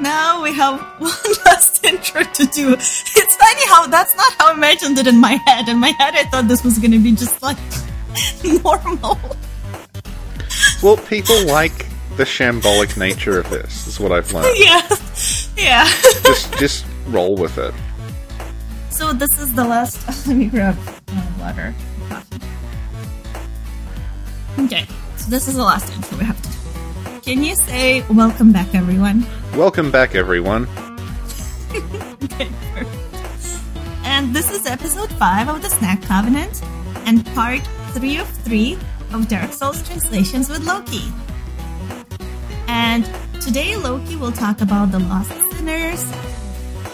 now we have one last intro to do. It's funny how that's not how I imagined it in my head. In my head, I thought this was gonna be just like normal. Well, people like the shambolic nature of this. Is what I've learned. Yeah, yeah. Just, just roll with it. So this is the last. Let me grab uh, water. Okay, so this is the last intro we have to do. Can you say welcome back, everyone? Welcome back, everyone. And this is episode 5 of the Snack Covenant and part 3 of 3 of Dark Souls translations with Lokey. And today Lokey will talk about the Lost Sinners.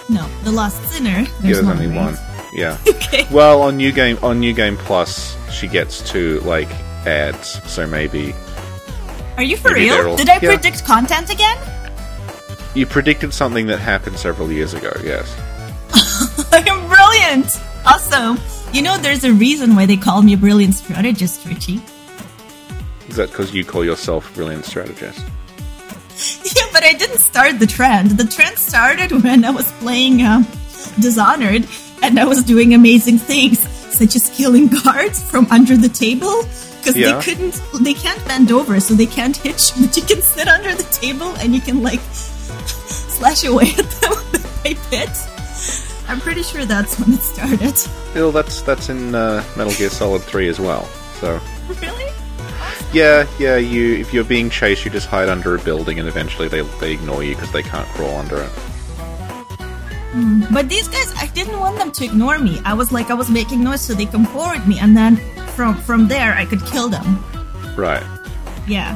No, the Lost Sinner. Yeah, There's there's only right? one. Yeah. Okay. Well, on new game, on new game plus, she gets to like ads. So maybe Are you for Maybe real? all- Did I Yeah. predict content again? You predicted something that happened several years ago. Yes. I am brilliant! Awesome. You know, there's a reason why they call me a brilliant strategist, Richie. Is that because you call yourself a brilliant strategist? Yeah, but I didn't start the trend. The trend started when I was playing um, Dishonored and I was doing amazing things, such as killing guards from under the table. Because Yeah. they couldn't, they can't bend over, so they can't hitch, but you can sit under the table and you can, like, slash away at them with pit. I'm pretty sure that's when it started. Bill, that's that's in uh, Metal Gear Solid Three as well. So Really? yeah, yeah. You if you're being chased, you just hide under a building, and eventually they they ignore you because they can't crawl under it. But these guys, I didn't want them to ignore me. I was like, I was making noise so they come forward me, and then from from there I could kill them. Right. Yeah,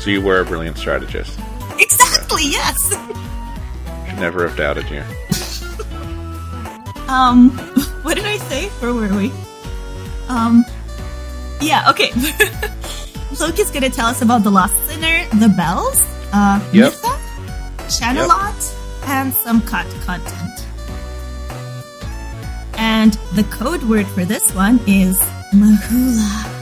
So you were a brilliant strategist. Exactly. Yes. Should never have doubted you. Um, what did I say? Where were we? Um, yeah. Okay. Lokey's gonna tell us about the Lost Sinner, the bells, uh, Yep. Mytha, Shanalotte, and some cut content. And the code word for this one is Mahula.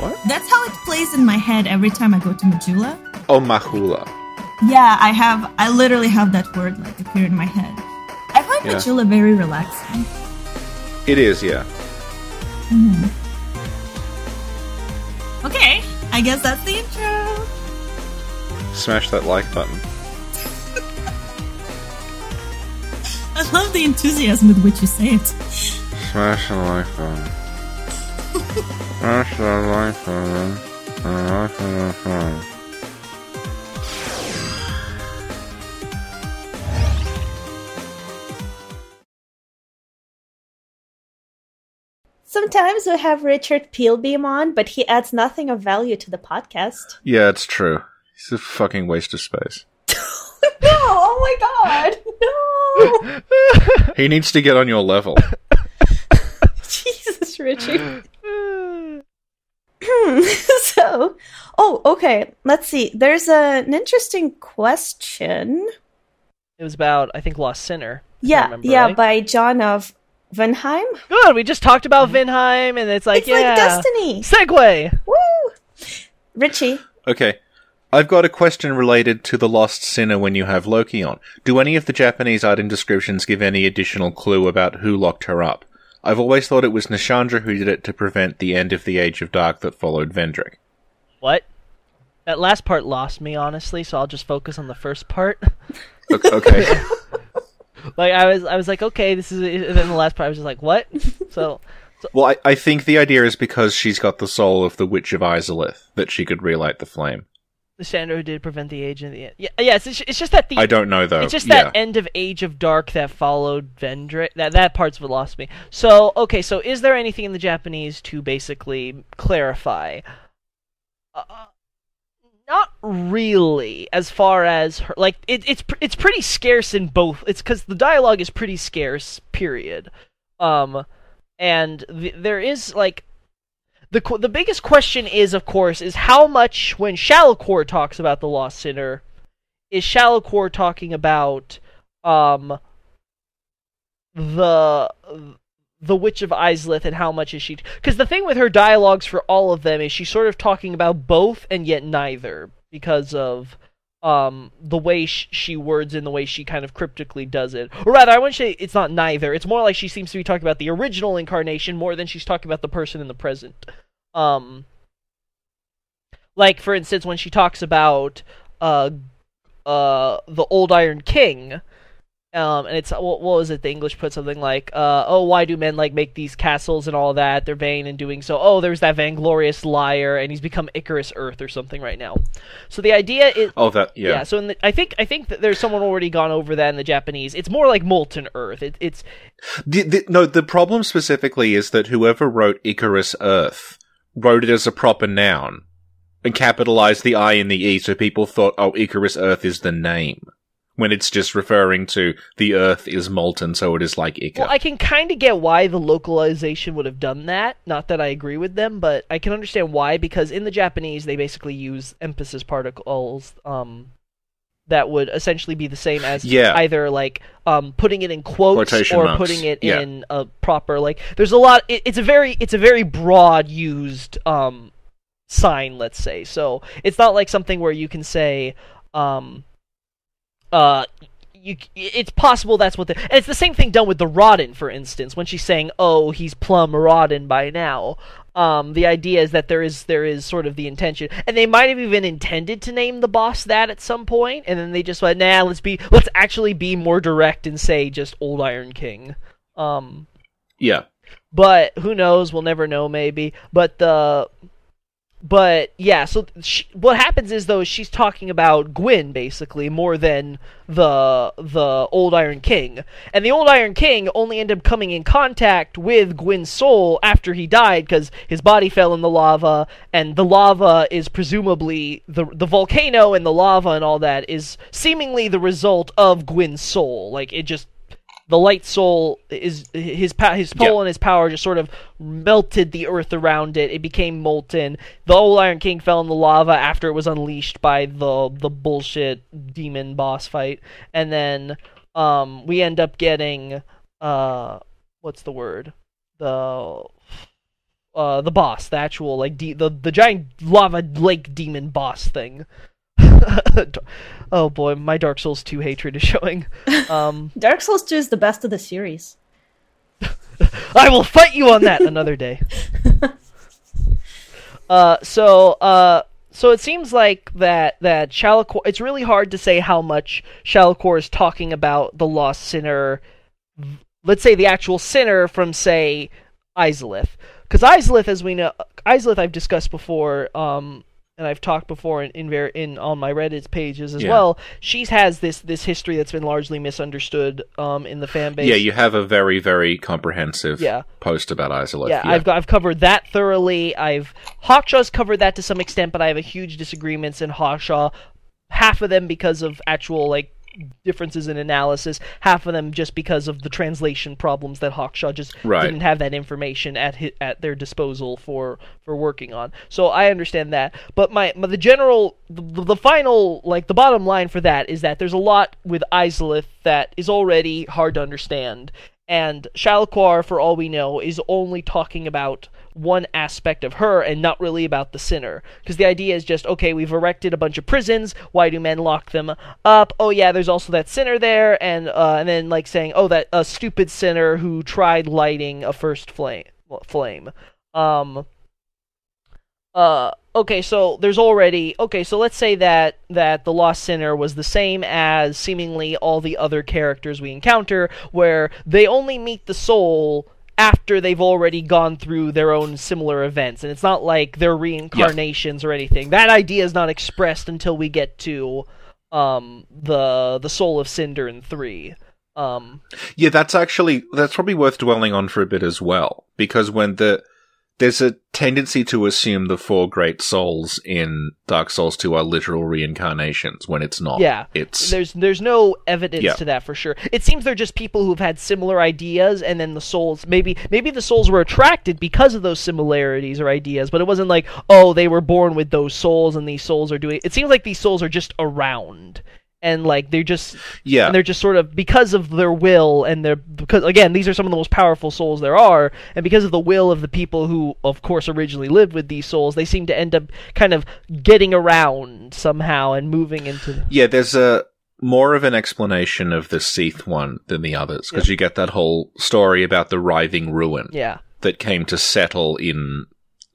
What? That's how it plays in my head every time I go to Majula. Oh, Mahula. Yeah, I have. I literally have that word like appear in my head. I find Yeah. Majula very relaxing. It is, yeah. Mm-hmm. Okay, I guess that's the intro. Smash that like button. I love the enthusiasm with which you say it. Smash the like button. Smash the like button. Smash the like button. Sometimes we have Richard Pilbeam on, but he adds nothing of value to the podcast. Yeah, it's true. He's a fucking waste of space. No, oh my god, no! He needs to get on your level. Jesus, Richard. so, oh, okay. Let's see. There's a, an interesting question. It was about, I think, Lost Sinner. Yeah, remember yeah, right. by John of Vinheim. Good. We just talked about Vinheim, and it's like, it's yeah, like Destiny. Segue. Woo! Richie, Okay. I've got a question related to the Lost Sinner when you have Lokey on. Do any of the Japanese item descriptions give any additional clue about who locked her up? I've always thought it was Nashandra who did it to prevent the end of the Age of Dark that followed Vendrick. What? That last part lost me, honestly. So I'll just focus on the first part. Okay. like I was, I was like, okay, this is. And then the last part, I was just like, what? So, well, I, I think the idea is because she's got the soul of the Witch of Izalith that she could relight the flame. the Sandra who did prevent the age in the end. Yeah, yeah. It's, it's just that the. I don't know though. It's just yeah. that end of Age of Dark that followed Vendrick. That that part's what lost me. So okay, so is there anything in the Japanese to basically clarify? Uh, not really, as far as her. Like it, it's pr- it's pretty scarce in both. It's because the dialogue is pretty scarce. Period. Um, and th- there is like. The, qu- the biggest question is, of course, is how much when Shalquoir talks about the Lost Sinner, is Shalquoir talking about um the the Witch of Izalith and how much is she? Because the thing with her dialogues for all of them is she's sort of talking about both and yet neither because of um the way sh- she words in the way she kind of cryptically does it or rather i wouldn't say it's not neither it's more like she seems to be talking about the original incarnation more than she's talking about the person in the present um like for instance when she talks about uh uh the old iron king um, and it's what, what was it? The English put something like, uh, "Oh, why do men like make these castles and all that? They're vain in doing so." Oh, there's that vainglorious liar, and he's become Icarus Earth or something right now. So the idea is, Oh, that yeah. yeah. So in the, I think I think that there's someone already gone over that in the Japanese. It's more like molten Earth. It, it's The, the, no, the problem specifically is that whoever wrote Icarus Earth wrote it as a proper noun and capitalized the I and the E, so people thought, oh, Icarus Earth is the name. When it's just referring to the Earth is molten, so it is like Ica. well, I can kind of get why the localization would have done that. Not that I agree with them, but I can understand why because in the Japanese they basically use emphasis particles um that would essentially be the same as Yeah. either like um putting it in quotes Quotation or marks. putting it Yeah. in a proper like there's a lot it, it's a very it's a very broad used um sign let's say so it's not like something where you can say um uh you, it's possible that's what the and it's the same thing done with the Rodden, for instance, when she's saying, "Oh, he's plum Rodden by now." Um, the idea is that there is there is sort of the intention, and they might have even intended to name the boss that at some point, and then they just went, "Nah, let's be let's actually be more direct and say just Old Iron King." Um, yeah. but who knows? We'll never know. Maybe. But the, but yeah. So she, what happens is though she's talking about Gwyn basically more than the the old Iron King, and the old Iron King only ended up coming in contact with Gwyn's soul after he died because his body fell in the lava, and the lava is presumably the the volcano and the lava and all that is seemingly the result of Gwyn's soul. Like it just the light soul is his his soul Yeah. and his power just sort of melted the earth around it. It became molten. The old Iron King fell in the lava after it was unleashed by the the bullshit demon boss fight, and then um we end up getting uh what's the word the uh the boss the actual like de- the the giant lava lake demon boss thing. oh boy, my Dark Souls 2 hatred is showing. Um Dark Souls 2 is the best of the series. I will fight you on that another day. uh, so, uh, so it seems like that that Shalquoir. It's really hard to say how much Shalquoir is talking about the lost sinner. Let's say the actual sinner from say Izalith, because Izalith, as we know, Izalith I've discussed before. Um, and I've talked before in in, ver- in on my Reddit pages as Yeah. well. She has this this history that's been largely misunderstood um, in the fan base. Yeah, you have a very, very comprehensive Yeah. post about Izalith. Yeah, I've got, I've covered that thoroughly. I've Hawkshaw's covered that to some extent, but I have a huge disagreements in Hawkshaw. Half of them because of actual like differences in analysis. Half of them just because of the translation problems that Hawkshaw just Right. didn't have that information at hi- at their disposal for for working on. So I understand that, but my, my the general the, the final like the bottom line for that is that there's a lot with Izalith that is already hard to understand. And Shalquoir, for all we know, is only talking about one aspect of her and not really about the sinner. Because the idea is just, okay, we've erected a bunch of prisons. Why do men lock them up? Oh yeah, there's also that sinner there, and uh, and then like saying, oh, that a stupid sinner who tried lighting a first flame. Flame. Um. Uh. Okay, so there's already okay. So let's say that that the lost sinner was the same as seemingly all the other characters we encounter, where they only meet the soul after they've already gone through their own similar events, and it's not like they're reincarnations or anything. That idea is not expressed until we get to um the the soul of Cinder in three. Um. Yeah, that's actually that's probably worth dwelling on for a bit as well, because when the there's a tendency to assume the four great souls in Dark Souls 2 are literal reincarnations when it's not. Yeah, It's there's there's no evidence Yeah. to that for sure. It seems they're just people who've had similar ideas, and then the souls maybe maybe the souls were attracted because of those similarities or ideas, but it wasn't like oh they were born with those souls and these souls are doing. It seems like these souls are just around, and like they're just Yeah. and they're just sort of because of their will and their because again these are some of the most powerful souls there are and because of the will of the people who of course originally lived with these souls they seem to end up kind of getting around somehow and moving into Yeah, there's a more of an explanation of the Seath one than the others because you get that whole story about the writhing ruin yeah. that came to settle in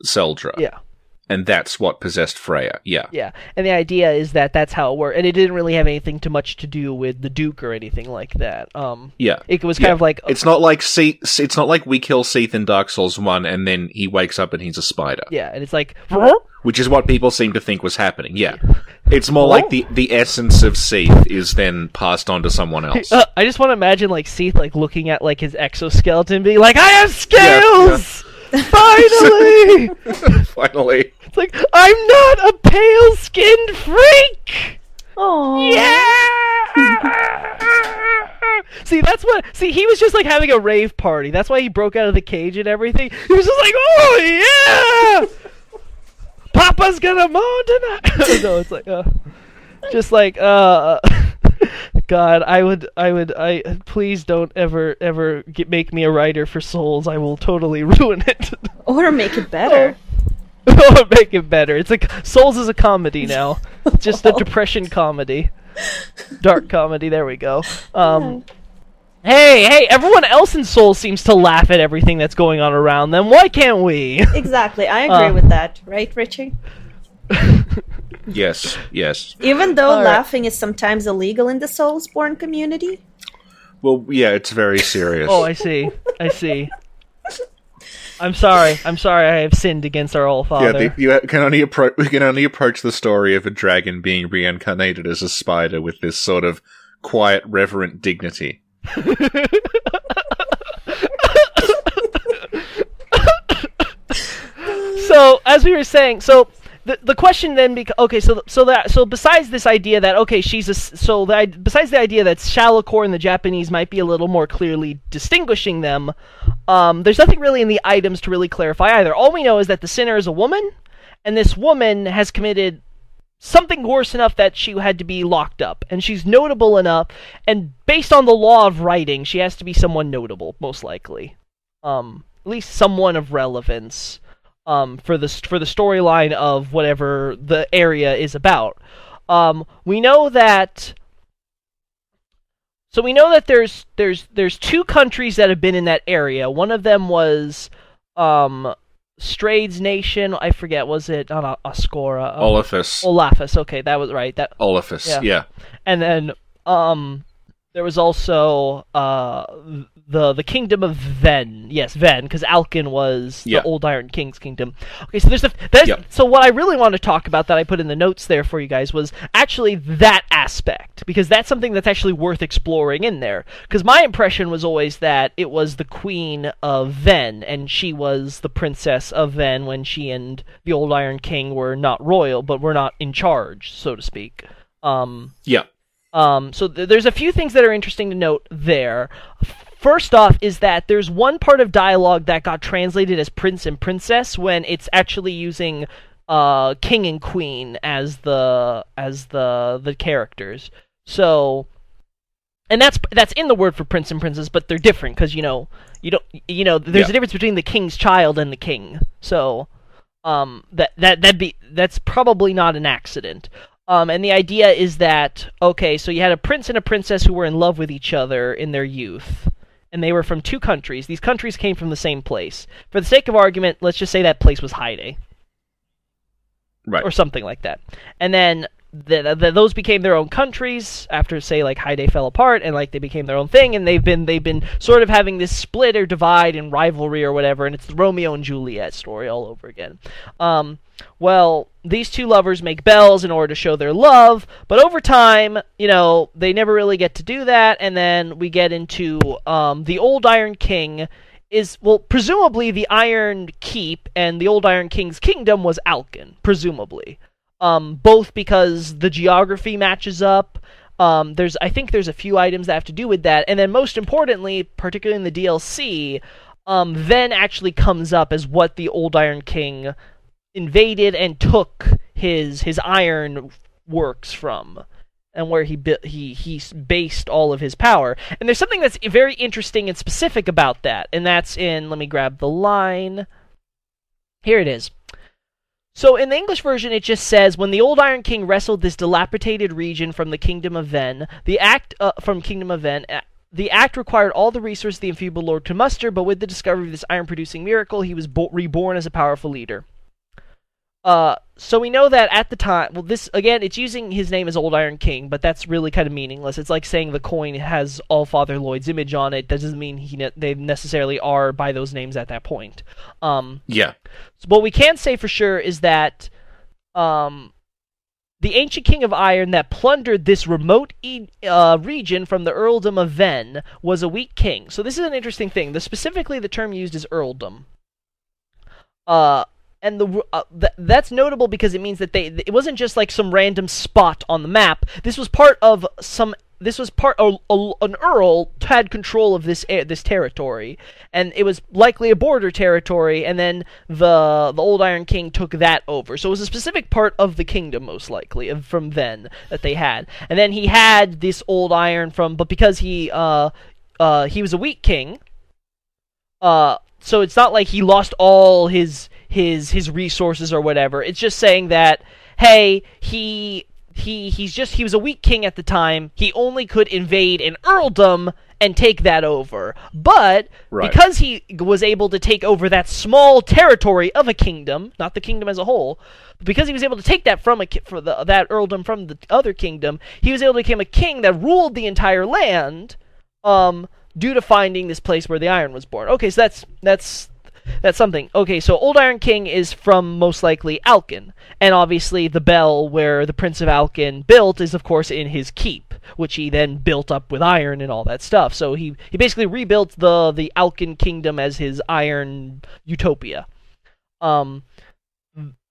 Tseldora, yeah and that's what possessed Freja. Yeah, yeah and the idea is that that's how it worked and it didn't really have anything too much to do with the duke or anything like that um yeah. it was kind Yeah. of like It's not like Seath, It's not like we kill Seath in Dark Souls one, and then he wakes up and he's a spider, yeah and it's like which is what people seem to think was happening. Yeah, it's more like the the essence of Seath is then passed on to someone else. Uh, I just want to imagine like Seath like looking at like his exoskeleton, being like, "I have scales! Finally!" Finally, it's like I'm not a pale skinned freak. Oh, Yeah. see, that's what. See, he was just like having a rave party. That's why he broke out of the cage and everything. He was just like, "Oh yeah, Papa's gonna moan tonight." no, it's like, uh, just like, uh. God, I would, I would, I please don't ever, ever get, make me a writer for Souls. I will totally ruin it. Or make it better. or make it better. It's like Souls is a comedy now. It's just a depression comedy, dark comedy. There we go. Um, hey, hey! Everyone else in Souls seems to laugh at everything that's going on around them. Why can't we? Exactly, I agree Uh. with that, right, Richie? Yes, yes. Even though All right. laughing is sometimes illegal in the Soulsborne community. Well, yeah, it's very serious. oh, I see. I see. I'm sorry. I'm sorry. I have sinned against our All yeah, Father. the, you can only approach. We can only approach the story of a dragon being reincarnated as a spider with this sort of quiet, reverent dignity. so as we were saying, so the the question then becomes okay. So so that so besides this idea that okay, she's a so the, i- besides the idea that Shalquoir and the Japanese might be a little more clearly distinguishing them, um, there's nothing really in the items to really clarify either. All we know is that the sinner is a woman, and this woman has committed something worse enough that she had to be locked up, and she's notable enough. And based on the law of writing, she has to be someone notable, most likely. Um, at least someone of relevance um, for the for the storyline of whatever the area is about. Um, we know that. So we know that there's there's there's two countries that have been in that area. One of them was um, Straid's nation. I forget. Was it not Oscora? Um, Olaphis. Olaphis. Okay, that was right. That Olaphis. Yeah. Yeah. and then um there was also uh the the kingdom of Ven. Yes, Ven, because Alkin was Yeah. the old Iron King's kingdom. Okay, so there's the there's, so what I really want to talk about that I put in the notes there for you guys was actually that aspect because that's something that's actually worth exploring in there. Because my impression was always that it was the queen of Ven and she was the princess of Ven when she and the old Iron King were not royal but were not in charge, so to speak. Um, Yeah. um, so th- there's a few things that are interesting to note there. First off, is that there's one part of dialogue that got translated as prince and princess when it's actually using uh, king and queen as the as the the characters. So, and that's that's in the word for prince and princess, but they're different because you know you don't you know there's Yeah. a difference between the king's child and the king. So, um, that that that be that's probably not an accident. Um, and the idea is that okay, so you had a prince and a princess who were in love with each other in their youth, and they were from two countries. These countries came from the same place. For the sake of argument, let's just say that place was Hyde Right. or something like that. And then the, the, those became their own countries after, say, like Hyde fell apart, and like they became their own thing, and they've been they've been sort of having this split or divide and rivalry or whatever, and it's the Romeo and Juliet story all over again. Um, well, these two lovers make bells in order to show their love, but over time, you know, they never really get to do that, and then we get into um, the old Iron King is well presumably the Iron Keep and the old Iron King's kingdom was Alkin, presumably. Um, both because the geography matches up. Um, there's I think there's a few items that have to do with that, and then most importantly, particularly in the DLC, um, Ven actually comes up as what the old Iron King invaded and took his his iron works from. and where he bu- he he based all of his power. And there's something that's very interesting and specific about that, and that's in let me grab the line. Here it is. So in the English version, it just says, "When the old Iron King wrestled this dilapidated region from the Kingdom of Ven, the act uh, from Kingdom of Ven." Uh, the act required all the resources the enfeebled lord could muster, but with the discovery of this iron-producing miracle, he was bo- reborn as a powerful leader. Uh, so we know that at the time, well, this again, it's using his name as Old Iron King, but that's really kind of meaningless. It's like saying the coin has All Father Lloyd's image on it. That doesn't mean he ne- they necessarily are by those names at that point. Um, Yeah. so what we can say for sure is that um, the ancient king of iron that plundered this remote e- uh, region from the earldom of Ven was a weak king. So this is an interesting thing. The specifically the term used is earldom. Uh, and the uh, th- that's notable because it means that they it wasn't just like some random spot on the map. This was part of some. This was part. A, a, an earl had control of this a- this territory, and it was likely a border territory. And then the the old Iron King took that over. So it was a specific part of the kingdom, most likely, from then that they had. And then he had this old Iron from, but because he uh uh he was a weak king, uh so it's not like he lost all his his his resources or whatever. It's just saying that hey, he he he's just he was a weak king at the time. He only could invade an earldom and take that over. But Right. because he was able to take over that small territory of a kingdom, not the kingdom as a whole, because he was able to take that from a for the that earldom from the other kingdom, he was able to become a king that ruled the entire land. Um, due to finding this place where the iron was born. Okay, so that's that's that's something. Okay, so Old Iron King is from most likely Alkin, and obviously the bell where the Prince of Alkin built is of course in his keep, which he then built up with iron and all that stuff. So he he basically rebuilt the the Alkin kingdom as his iron utopia. Um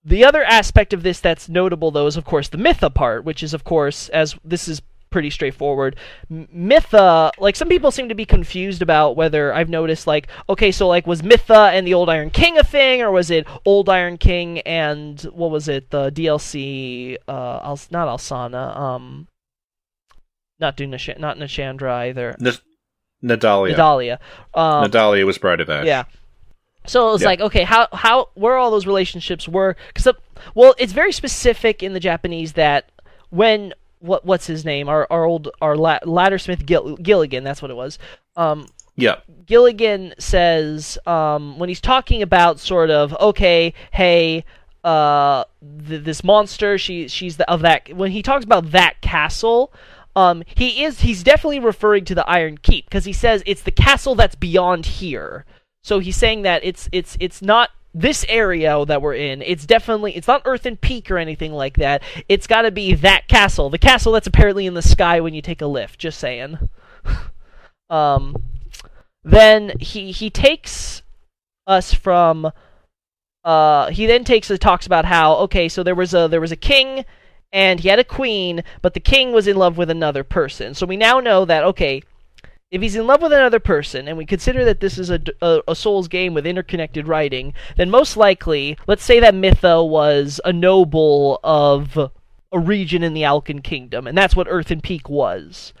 the other aspect of this that's notable though is of course the Mytha part, which is of course as this is pretty straightforward. Mytha, like some people seem to be confused about whether I've noticed like okay, so like was Mytha and the Old Iron King a thing, or was it Old Iron King and what was it the DLC? Uh, Al- not Alsana, um, not do Nish- not Nashandra either. N- Nadalia. Nadalia. Um, Nadalia was Bride of Ash. yeah. So it was Yeah. like, okay, how how where all those relationships were? Because well, it's very specific in the Japanese that when what what's his name? Our our old our la- Laddersmith Gill- Gilligan. That's what it was. Um, Yeah. Gilligan says um, when he's talking about sort of okay, hey, uh, th- this monster, she she's the, of that. When he talks about that castle, um, he is he's definitely referring to the Iron Keep because he says it's the castle that's beyond here. So he's saying that it's it's it's not this area that we're in. It's definitely it's not Earthen Peak or anything like that. It's got to be that castle, the castle that's apparently in the sky when you take a lift. Just saying. um, then he he takes us from uh he then takes and talks about how okay so there was a there was a king and he had a queen but the king was in love with another person so we now know that okay if he's in love with another person and we consider that this is a, a, a souls game with interconnected writing then most likely let's say that Mytha was a noble of a region in the alkan kingdom and that's what earthen peak was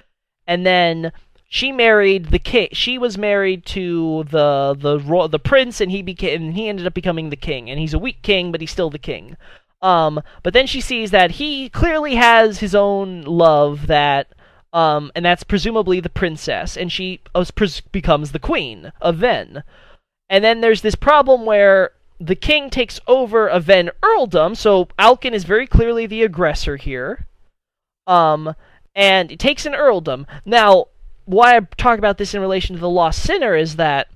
and then she married the king. She was married to the the ro- the prince, and he became and he ended up becoming the king. And he's a weak king, but he's still the king. Um, but then she sees that he clearly has his own love that, um, and that's presumably the princess, and she becomes the queen of Ven. And then there's this problem where the king takes over a Ven earldom, so Alkin is very clearly the aggressor here. Um, and it takes an earldom. Now, why I talk about this in relation to the Lost Sinner is that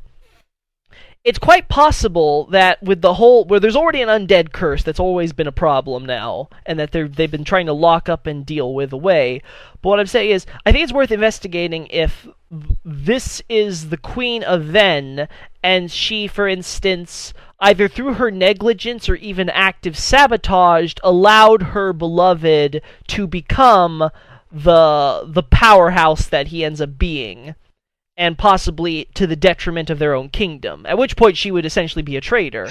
it's quite possible that with the whole where there's already an undead curse that's always been a problem now, and that they're they've been trying to lock up and deal with away. But what I'm saying is, I think it's worth investigating if this is the Queen of Ven, and she, for instance, either through her negligence or even active sabotage, allowed her beloved to become the the powerhouse that he ends up being and possibly to the detriment of their own kingdom at which point she would essentially be a traitor.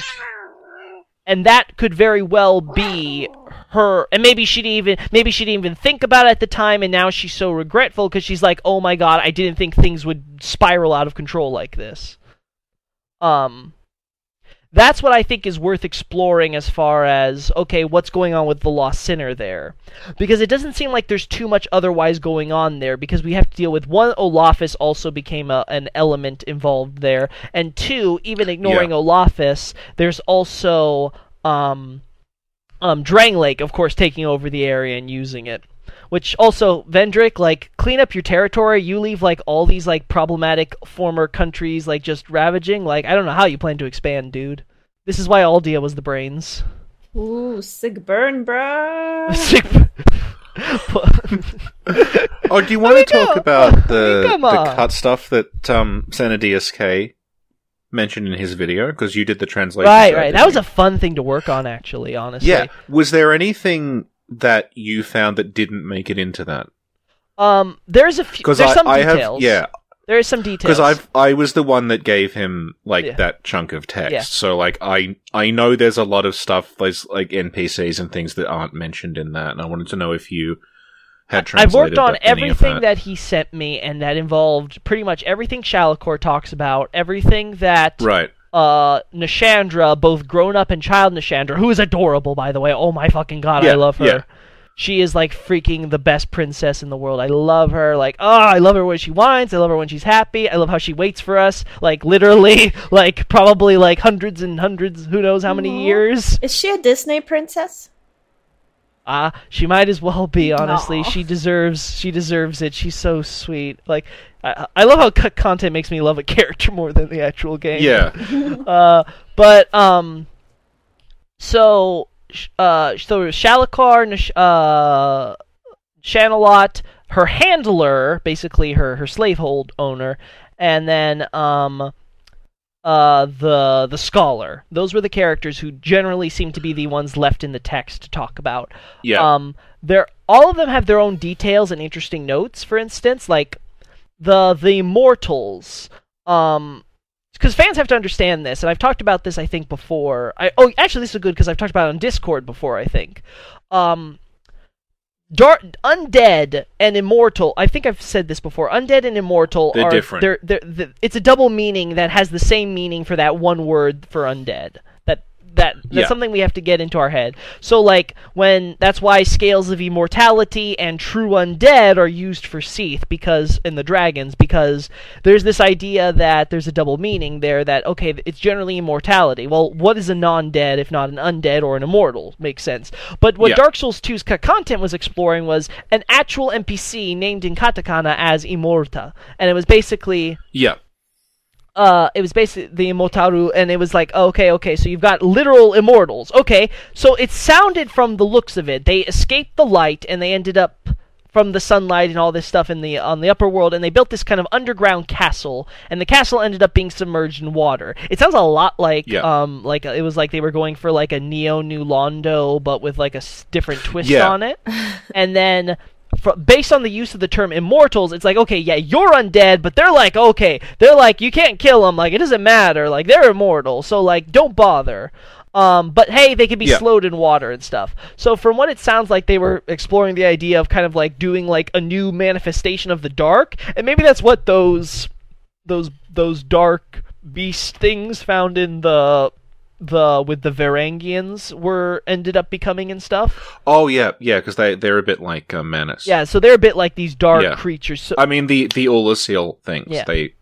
And that could very well be her and maybe she didn't even maybe she didn't even think about it at the time and now she's so regretful because she's like oh my god i didn't think things would spiral out of control like this. Um that's what I think is worth exploring as far as okay, what's going on with the lost sinner there, because it doesn't seem like there's too much otherwise going on there. Because we have to deal with one, Olaphis also became a, an element involved there, and two, even ignoring Yeah. Olaphis, there's also um, um, Drangleic, of course, taking over the area and using it. Which also, Vendrick, like, clean up your territory. You leave, like, all these, like, problematic former countries, like, just ravaging. Like, I don't know how you plan to expand, dude. This is why Aldia was the brains. Ooh, sick burn, bruh. Oh, do you want to talk go. about the, Come the cut stuff that um, SanaDSK mentioned in his video? Because you did the translation. right, for right. didn't That was you? a fun thing to work on, actually, honestly. yeah. Was there anything that you found that didn't make it into that? Um, there's a few. Because There's I, some I have, yeah, There is some details. because I've I was the one that gave him like Yeah. that chunk of text. Yeah. So like I I know there's a lot of stuff there's like NPCs and things that aren't mentioned in that, and I wanted to know if you had I've worked on everything that. that. he sent me, and that involved pretty much everything Shalquoir talks about, everything that Right. Uh Nashandra, both grown up and child Nashandra, who is adorable by the way. Oh my fucking god, Yeah, I love her. yeah. She is like freaking the best princess in the world. I love her. Like, oh, I love her when she whines. I love her when she's happy. I love how she waits for us. Like, literally, like probably like hundreds and hundreds, who knows how many Aw. years. Is she a Disney princess? Ah, she might as well be. Honestly, Aw. she deserves. She deserves it. She's so sweet. Like, I, I love how cut content makes me love a character more than the actual game. Yeah. Uh, but um, so uh, so Shalquoir, Nish- uh, Shanalotte, her handler, basically her her slavehold owner, and then um. Uh, the the scholar. Those were the characters who generally seem to be the ones left in the text to talk about. Yeah. Um, they're all of them have their own details and interesting notes. For instance, like the the mortals. Um, because fans have to understand this, and I've talked about this I think before. I oh actually this is good because I've talked about it on Discord before. I think. Um, Dar- undead and immortal. I think I've said this before. Undead and immortal They're are different. They're, they're, th it's a double meaning that has the same meaning for that one word for undead. That that that's Yeah. something we have to get into our head. So like when that's why scales of immortality and true undead are used for Seath because in the dragons because there's this idea that there's a double meaning there that okay it's generally immortality. Well, what is a non-dead if not an undead or an immortal? Makes sense. But what Yeah. Dark Souls 2's cut content was exploring was an actual NPC named in katakana as Immorta, and it was basically yeah. Uh, it was basically the Immortaru, and it was like, okay, okay, so you've got literal immortals. Okay, so it sounded from the looks of it, they escaped the light and they ended up from the sunlight and all this stuff in the on the upper world, and they built this kind of underground castle, and the castle ended up being submerged in water. It sounds a lot like, Yeah. um, like it was like they were going for like a Neo New Londo, but with like a s- different twist Yeah. on it, and then fr- based on the use of the term immortals, it's like, okay, yeah, you're undead, but they're like, okay, they're like, you can't kill them, like, it doesn't matter, like, they're immortal, so, like, don't bother. Um, but hey, they can be Yeah. slowed in water and stuff. So, from what it sounds like, they were exploring the idea of kind of like doing like a new manifestation of the dark, and maybe that's what those those those dark beast things found in the the with the Varangians were ended up becoming and stuff. Oh yeah, yeah, because they they're a bit like uh, Manus. Yeah, so they're a bit like these dark Yeah. creatures. So, I mean the the Ulasil things. Yeah. They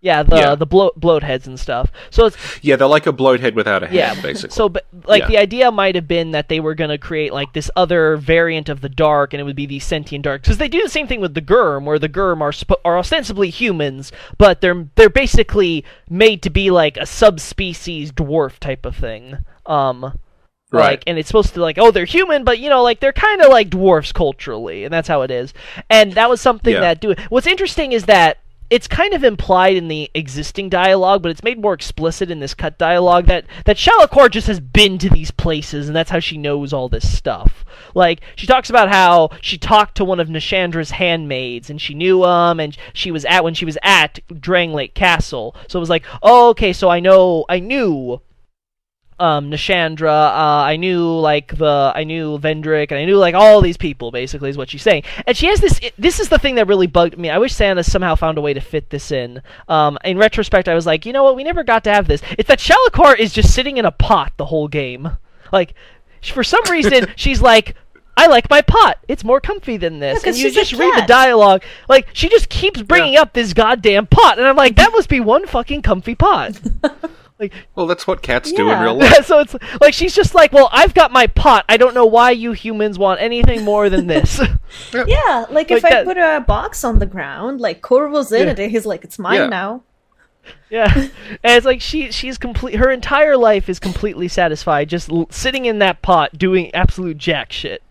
yeah, the yeah. the bloat bloatheads and stuff. So it's yeah, they're like a bloat head without a head, yeah, basically. So, but like Yeah. the idea might have been that they were going to create like this other variant of the dark, and it would be these sentient darks. Because they do the same thing with the Gurm, where the Gurm are sp- are ostensibly humans, but they're they're basically made to be like a subspecies dwarf type of thing. Um, Right. Like, and it's supposed to like, oh, they're human, but you know, like they're kind of like dwarfs culturally, and that's how it is. And that was something Yeah. that do. What's interesting is that it's kind of implied in the existing dialogue, but it's made more explicit in this cut dialogue that that Shalquoir just has been to these places, and that's how she knows all this stuff. Like she talks about how she talked to one of Nashandra's handmaids, and she knew him, and she was at when she was at Drangleic Castle. So it was like, oh, okay, so I know, I knew um, Nashandra. Uh, I knew like the I knew Vendrick, and I knew like all these people. Basically, is what she's saying. And she has this. This is the thing that really bugged me. I wish Santa somehow found a way to fit this in. Um, in retrospect, I was like, you know what? We never got to have this. It's that Shalquoir is just sitting in a pot the whole game. Like, for some reason, she's like. I like my pot. It's more comfy than this. 'cause and you just read the dialogue. Like she just keeps bringing up this goddamn pot, and I'm like, that must be one fucking comfy pot. like Well, that's what cats do in real life. so it's like she's just like, well, I've got my pot. I don't know why you humans want anything more than this. Yeah, like if Like I put a box on the ground, like Corvo's in Yeah. it, and he's like, "It's mine Yeah. now." yeah, and it's like she she's complete. Her entire life is completely satisfied, just l- sitting in that pot doing absolute jack shit.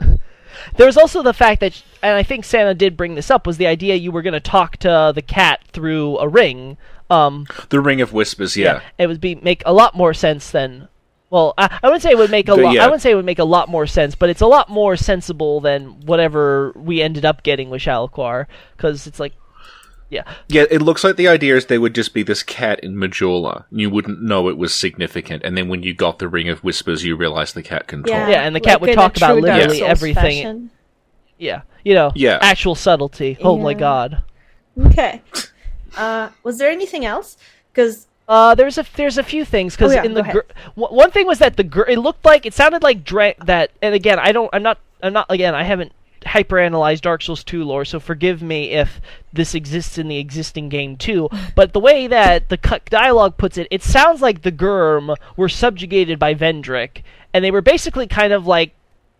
There was also the fact that, and I think Santa did bring this up, was the idea you were going to talk to the cat through a ring. Um, The Ring of Whispers, yeah. it would be make a lot more sense than well I, I wouldn't say it would make a lot yeah. I wouldn't say it would make a lot more sense but it's a lot more sensible than whatever we ended up getting with Shalquoir because it's like yeah Yeah, it looks like the idea is there would just be this cat in Majula. and You wouldn't know it was significant, and then when you got the Ring of Whispers, you realize the cat can talk. Yeah, and the cat would talk about literally Souls everything. fashion. yeah you know Yeah. actual subtlety oh my god Okay. Uh, was there anything else? Because Uh, there's a there's a few things because Oh, yeah, in the gr- w- one thing was that the gr- it looked like it sounded like dra- that and again I don't I'm not I'm not again I haven't hyperanalyzed Dark Souls 2 lore so forgive me if this exists in the existing game too but the way that the cut dialogue puts it it sounds like the Gurm were subjugated by Vendrick and they were basically kind of like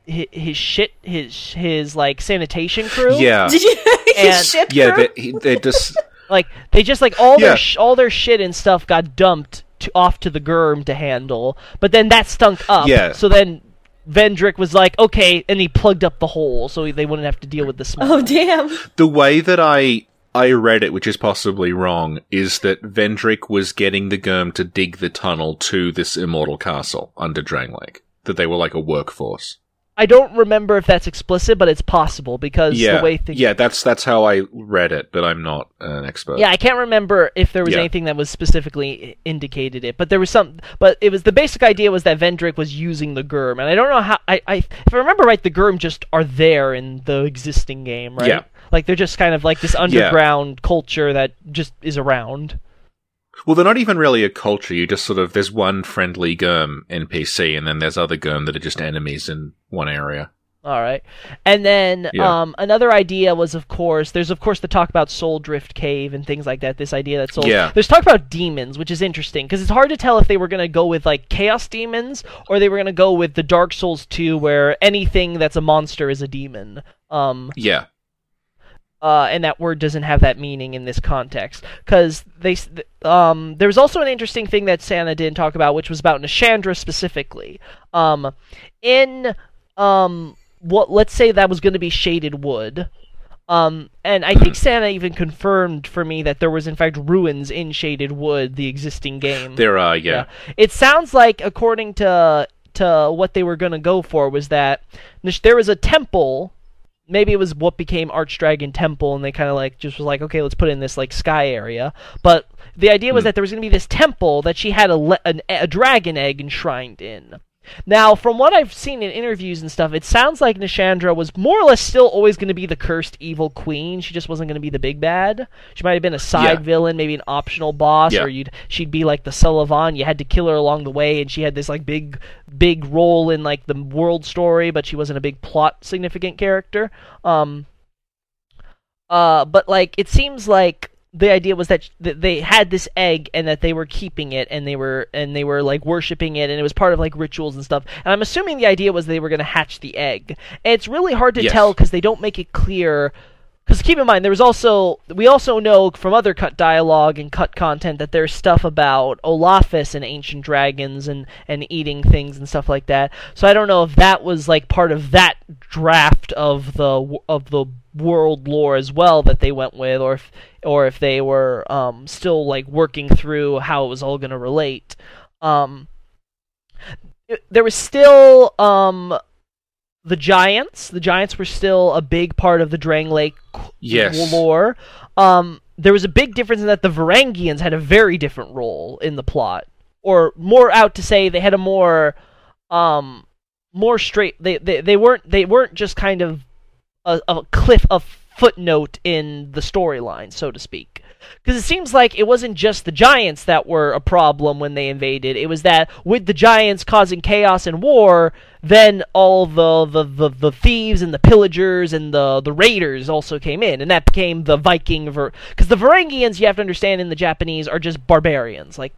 his, his shit his his like sanitation crew Yeah. did you And- shit Yeah, crew? they, he- they just. like they just like all Yeah. their sh- all their shit and stuff got dumped to, off to the Gurm to handle, but then that stunk up. Yeah. So then Vendrick was like, okay, and he plugged up the hole so they wouldn't have to deal with the smell. Oh damn! The way that I I read it, which is possibly wrong, is that Vendrick was getting the Gurm to dig the tunnel to this immortal castle under Drangleic. That they were like a workforce. I don't remember if that's explicit, but it's possible because Yeah, the way things. yeah, that's that's how I read it, but I'm not an expert. Yeah, I can't remember if there was Yeah. anything that was specifically indicated it, but there was some. But it was the basic idea was that Vendrick was using the Gurm, and I don't know how. I, I if I remember right, the Gurm just are there in the existing game, right? Yeah. Like they're just kind of like this underground culture that just is around. Well, they're not even really a culture. You just sort of there's one friendly Gurm NPC, and then there's other Gurm that are just enemies in one area. All right, and then Yeah. um, another idea was, of course, there's of course the talk about Soul Drift Cave and things like that. This idea that Soul, Yeah. there's talk about demons, which is interesting because it's hard to tell if they were going to go with like Chaos demons or they were going to go with the Dark Souls 2, where anything that's a monster is a demon. Um, Yeah, uh, and that word doesn't have that meaning in this context because they th- um there was also an interesting thing that Santa didn't talk about which was about Nashandra specifically um in um what let's say that was going to be shaded wood um and I think Santa even confirmed for me that there was in fact ruins in shaded wood the existing game there are. Yeah, it sounds like, according to to what they were gonna go for, was that there was a temple. Maybe it was what became Archdragon Temple, and they kind of like just was like, okay, let's put it in this like sky area. But the idea was hmm. that there was gonna be this temple that she had a le- an, a dragon egg enshrined in. Now, from what I've seen in interviews and stuff, it sounds like Nashandra was more or less still always going to be the cursed evil queen. She just wasn't going to be the big bad. She might have been a side Yeah. villain, maybe an optional boss, Yeah. or you'd she'd be like the Sulyvahn. You had to kill her along the way, and she had this like big, big role in like the world story, but she wasn't a big plot significant character. Um, uh, but like it seems like the idea was that, they had this egg and that they were keeping it and they were and they were like worshiping it and it was part of like rituals and stuff. And I'm assuming the idea was they were going to hatch the egg. And it's really hard to Yes. tell because they don't make it clear. Because keep in mind, there was also we also know from other cut dialogue and cut content that there's stuff about Olaphis and ancient dragons and and eating things and stuff like that. So I don't know if that was like part of that draft of the of the world lore as well that they went with, or if or if they were um, still like working through how it was all going to relate. Um, it- there was still um, the giants. The giants were still a big part of the Drangleic Yes. lore. Um, there was a big difference in that the Varangians had a very different role in the plot. or more out to say they had a more um more straight they they, they weren't they weren't just kind of a, a cliff of footnote in the storyline so to speak because it seems like it wasn't just the giants that were a problem when they invaded it was that with the giants causing chaos and war then all the the, the, the thieves and the pillagers and the the raiders also came in and that became the viking because the varangians you have to understand in the japanese are just barbarians like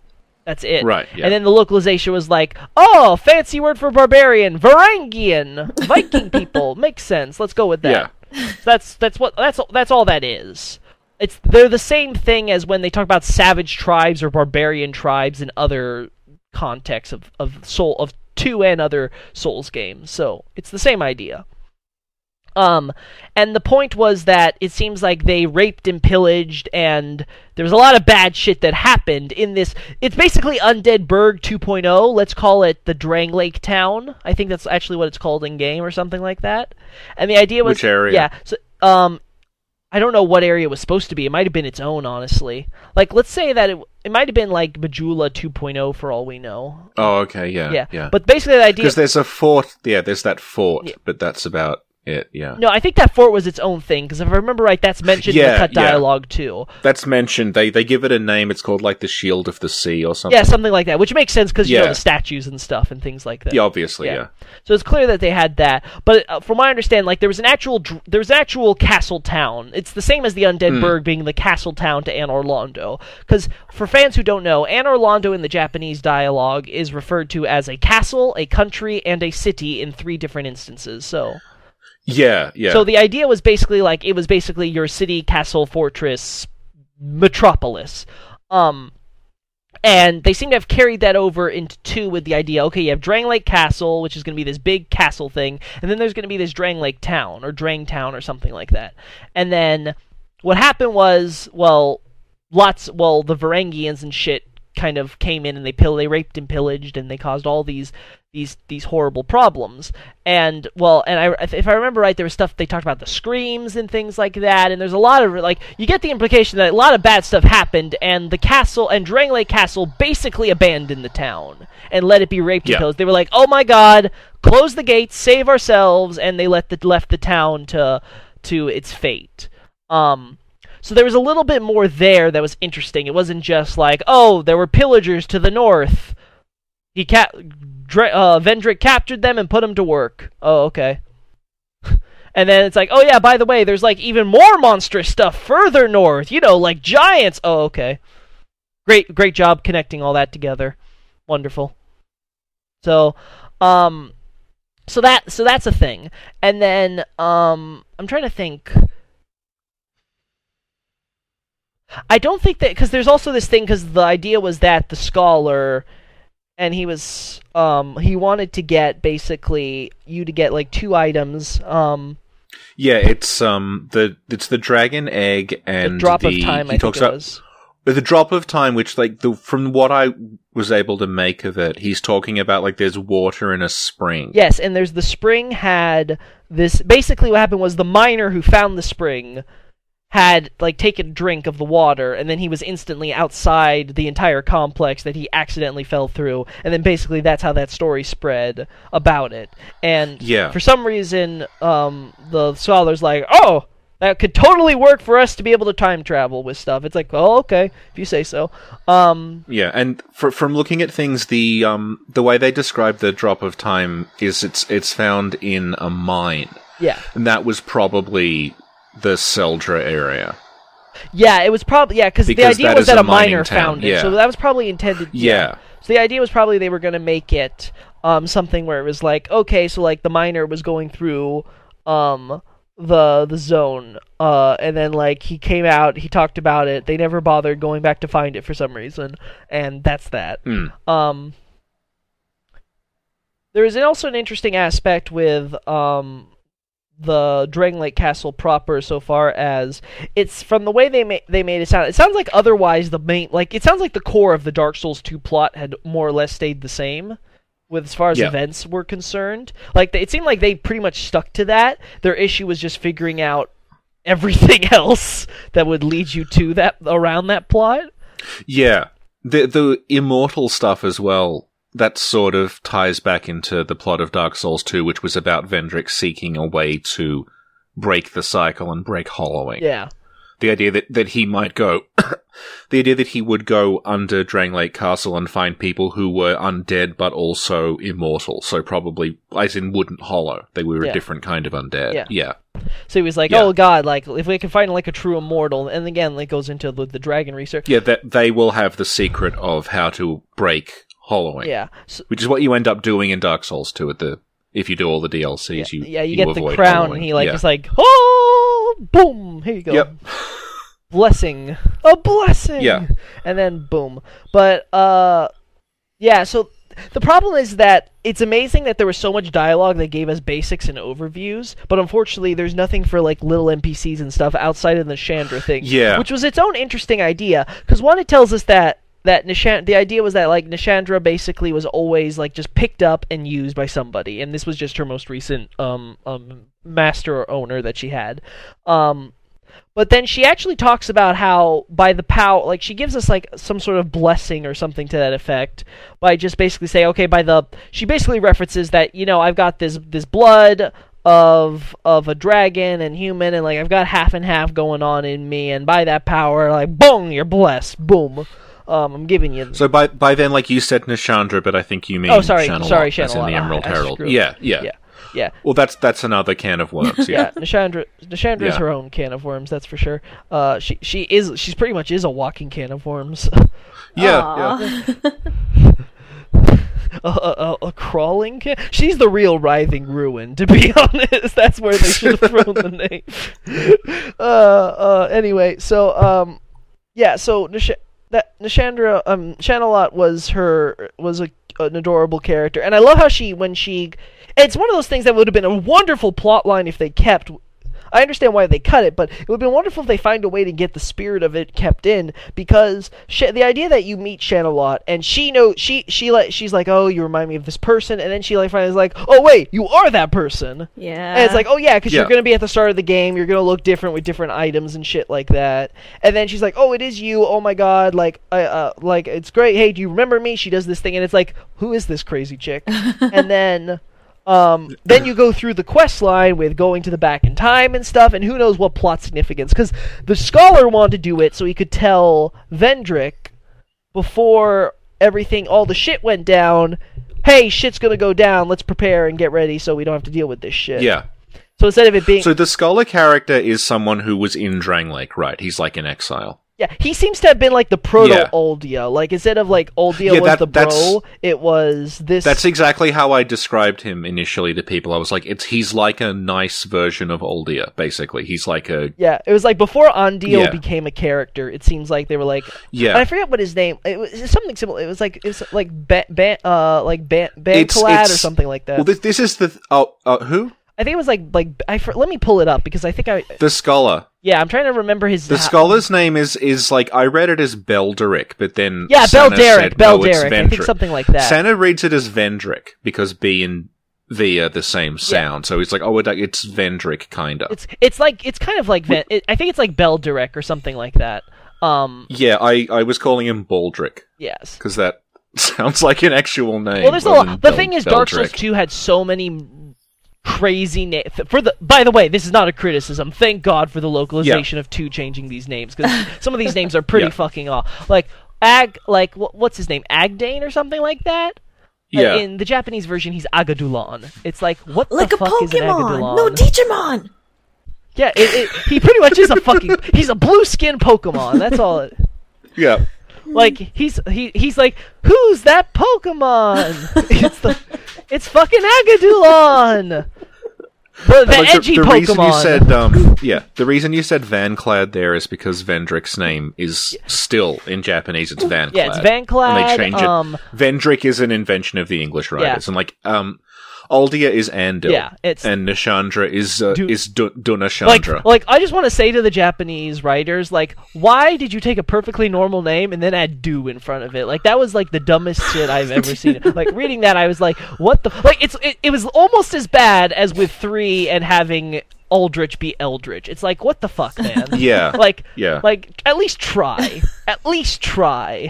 that's it. Right, yeah. And then the localization was like, oh, fancy word for barbarian, Varangian, Viking people. Makes sense. Let's go with that. Yeah. That's that's what that's that's all that is. It's they're the same thing as when they talk about savage tribes or barbarian tribes in other contexts of of soul of two and other Souls games. So it's the same idea. Um, and the point was that it seems like they raped and pillaged, and there was a lot of bad shit that happened in this. It's basically Undead Burg 2.0. Let's call it the Drangleic Town. I think that's actually what it's called in game or something like that. And the idea was, Which area? Yeah. So, um, I don't know what area it was supposed to be. It might have been its own, honestly. Like, let's say that it it might have been like Majula 2.0 for all we know. Oh, okay, yeah, Yeah. yeah. But basically, the idea because there's a fort, yeah, there's that fort, Yeah. but that's about it. Yeah, No, I think that fort was its own thing because if I remember right, that's mentioned in the cut yeah. dialogue too. that's mentioned. They they give it a name. It's called like the Shield of the Sea or something. Yeah, something like that, which makes sense because you know the statues and stuff and things like that. Yeah, obviously, Yeah. yeah. So it's clear that they had that, but uh, from what I understand, like there was an actual dr- there was an actual castle town. It's the same as the Undead Hmm. Burg being the castle town to Anor Londo. Because for fans who don't know, Anor Londo in the Japanese dialogue is referred to as a castle, a country, and a city in three different instances. So. Yeah, yeah. So the idea was basically like it was basically your city, castle, fortress, metropolis. Um, and they seem to have carried that over into two with the idea. Okay, you have Drangleic Castle, which is going to be this big castle thing, and then there's going to be this Drangleic Town or Drang Town or something like that. And then what happened was, well, lots, well, the Varangians and shit kind of came in and they pill, they raped and pillaged, and they caused all these these these horrible problems. And well, and I if I remember right, there was stuff they talked about the screams and things like that. And there's a lot of like you get the implication that a lot of bad stuff happened, and the castle and Drangleic Castle basically abandoned the town and let it be raped and pillaged. They were like, oh my god, close the gates, save ourselves, and they let the left the town to to its fate. Um. So there was a little bit more there that was interesting. It wasn't just like, oh, there were pillagers to the north. He ca- Dra- uh, Vendrick captured them and put them to work. Oh, okay. and then it's like, oh yeah, by the way, there's like even more monstrous stuff further north. You know, like giants. Oh, okay. Great, great job connecting all that together. Wonderful. So, um, so that so that's a thing. And then, um, I'm trying to think. I don't think that because there's also this thing because the idea was that the scholar and he was um he wanted to get basically you to get like two items um yeah, it's um the it's the dragon egg and the drop of time He I think talks it about was the drop of time, which like the from what I was able to make of it, he's talking about like there's water in a spring. yes and there's the spring had this basically what happened was the miner who found the spring had like taken a drink of the water and then he was instantly outside the entire complex that he accidentally fell through and then basically that's how that story spread about it. And Yeah. for some reason um the scholars like oh that could totally work for us to be able to time travel with stuff. It's like oh okay if you say so. Um Yeah, and fr- from looking at things, the um the way they describe the drop of time is it's it's found in a mine, yeah. And that was probably the Tseldora area. yeah it was probably yeah cause the idea that was that a a miner town, found it yeah. so that was probably intended Yeah. So the idea was probably they were going to make it um, something where it was like, okay, so like the miner was going through um, the the zone, uh, and then like he came out, he talked about it. They never bothered going back to find it for some reason, and that's that. Hmm. Um, there is also an interesting aspect with um, the Drangleic Castle proper, so far as it's from the way they ma- they made it sound. It sounds like otherwise the main like it sounds like the core of the Dark Souls 2 plot had more or less stayed the same. With as far as Yeah. events were concerned, like they, it seemed like they pretty much stuck to that. Their issue was just figuring out everything else that would lead you to that around that plot. Yeah, the the immortal stuff as well. That sort of ties back into the plot of Dark Souls 2, which was about Vendrick seeking a way to break the cycle and break hollowing. Yeah. The idea that, that he might go, the idea that he would go under Drangleic Castle and find people who were undead but also immortal. So probably, as in wouldn't hollow. They were Yeah. a different kind of undead. Yeah. yeah. So he was like, Yeah. "Oh God, like if we can find like a true immortal," and again, like goes into the, the dragon research. Yeah, that they will have the secret of how to break hollowing. Yeah, so, Which is what you end up doing in Dark Souls 2 at the if you do all the DLCs. You yeah, you, get the crown, hollowing. and he like yeah. just like, oh, boom, here you go, Yep. blessing, a blessing, Yeah. and then boom. But uh, yeah, so. The problem is that it's amazing that there was so much dialogue that gave us basics and overviews, but unfortunately, there's nothing for like little NPCs and stuff outside of the Chandra thing. Yeah. which was its own interesting idea. Because one, it tells us that that Nishan- the idea was that like Nashandra basically was always like just picked up and used by somebody, and this was just her most recent um um master or owner that she had. Um, but then she actually talks about how by the power, like she gives us like some sort of blessing or something to that effect by just basically say, okay, by the she basically references that you know I've got this this blood of of a dragon and human and like I've got half and half going on in me and by that power like boom you're blessed boom um I'm giving you So by by then, like you said, Nashandra, but I think you mean Oh, sorry, Shanalotte, sorry, as in the Emerald I- I Herald. screwed Yeah, yeah, yeah yeah Well, that's that's another can of worms. yeah, Yeah, Nashandra Nashandra is Yeah. her own can of worms that's for sure uh she she is she's pretty much is a walking can of worms yeah, Aw. yeah. a, a, a, a crawling can. She's the real writhing ruin, to be honest. That's where they should have thrown the name. Uh, uh, anyway, so um, yeah, so Nish- that Nashandra um Shanalotte was her was a an adorable character, and I love how she when she. It's one of those things that would have been a wonderful plot line if they kept. I understand why they cut it, but it would have been wonderful if they find a way to get the spirit of it kept in because sh- the idea that you meet Shanalotte and she know she she like she's like oh you remind me of this person and then she like finally is like oh wait you are that person Yeah. and it's like, oh yeah, because you're gonna be at the start of the game. You're gonna look different with different items and shit like that. And then she's like, oh, it is you. Oh my god, like, I, uh, like it's great. Hey, do you remember me? She does this thing, and it's like, who is this crazy chick? and then, um, then you go through the quest line with going to the back in time and stuff, and who knows what plot significance? Because the scholar wanted to do it so he could tell Vendrick before everything, all the shit went down. Hey, shit's gonna go down. Let's prepare and get ready so we don't have to deal with this shit. yeah. So instead of it being, So the scholar character is someone who was in Drangleic, right? He's like in exile. Yeah, he seems to have been like the proto Yeah. Aldia. Like instead of like Aldia Yeah, was that- the bro, it was this. That's exactly how I described him initially to people. I was like, it's he's like a nice version of Aldia, basically. He's like a yeah, it was like before Ondio Yeah. became a character. It seems like they were like, yeah. I forget what his name. It was something similar. It was like it was like ban, ban, uh like ban, Bancolad or something like that. well, this, this is the th- oh uh, who I think it was like like I for, let me pull it up because I think I the scholar. yeah I'm trying to remember his The ha- scholar's name is is like I read it as Belderic, but then Yeah, Sana Belderic, no, Belderic. I think something like that. Sana reads it as Vendrick because B and V are the same sound, so he's like, oh, it's Vendrick, kind of. It's it's like it's kind of like Van, it, I think it's like Belderic or something like that. Um Yeah, I I was calling him Baldric yes. because that sounds like an actual name. Well, there's a lot. The thing is, Dark Souls 2 had so many crazy names. For the by the way, this is not a criticism. Thank God for the localization of 2 changing these names because some of these names are pretty Yeah. fucking off. Like Ag, like wh- what's his name, Agdayne or something like that. Uh, Yeah. in the Japanese version, he's Agadulan. It's like what like the a fuck is an Pokemon. Agadulan? No, Digimon. yeah, it, it, he pretty much is a fucking. He's a blue skin Pokemon. That's all. It, yeah. Like he's he he's like, who's that Pokemon? it's the it's fucking Agadulon. The, the Like, edgy the, Pokemon. reason you said um yeah the reason you said Vanclad there is because Vendrick's name is still in Japanese it's Vanclad yeah, it's Vanclad. and they change it um, Vendrick is an invention of the English writers and like um Aldia is Andil Yeah, it's- and Nashandra is uh, Du- is Du- like Dunashandra like I just want to say to the Japanese writers, like, why did you take a perfectly normal name and then add "do" in front of it? Like that was like the dumbest shit I've ever seen. Like reading that, I was like, what the like? It's it, it was almost as bad as with three and having. Aldrich be Eldritch. It's like what the fuck, man. Yeah. Like Yeah. Like at least try. at least try.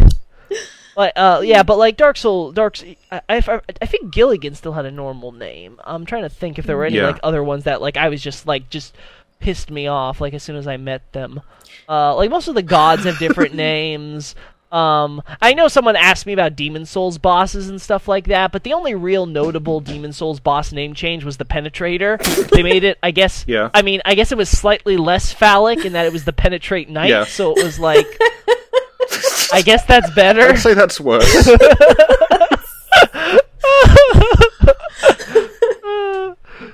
Like, uh, yeah, but like Dark Soul, Dark, I, I, I think Gilligan still had a normal name. I'm trying to think if there were any Yeah. like other ones that like I was just like just pissed me off like as soon as I met them. Uh, like most of the gods have different names. Um, I know someone asked me about Demon Souls bosses and stuff like that, but the only real notable Demon Souls boss name change was the Penetrator. they made it, I guess. Yeah. I mean, I guess it was slightly less phallic in that it was the Penetrate Knight, Yeah. so it was like. I guess that's better. I'd say that's worse.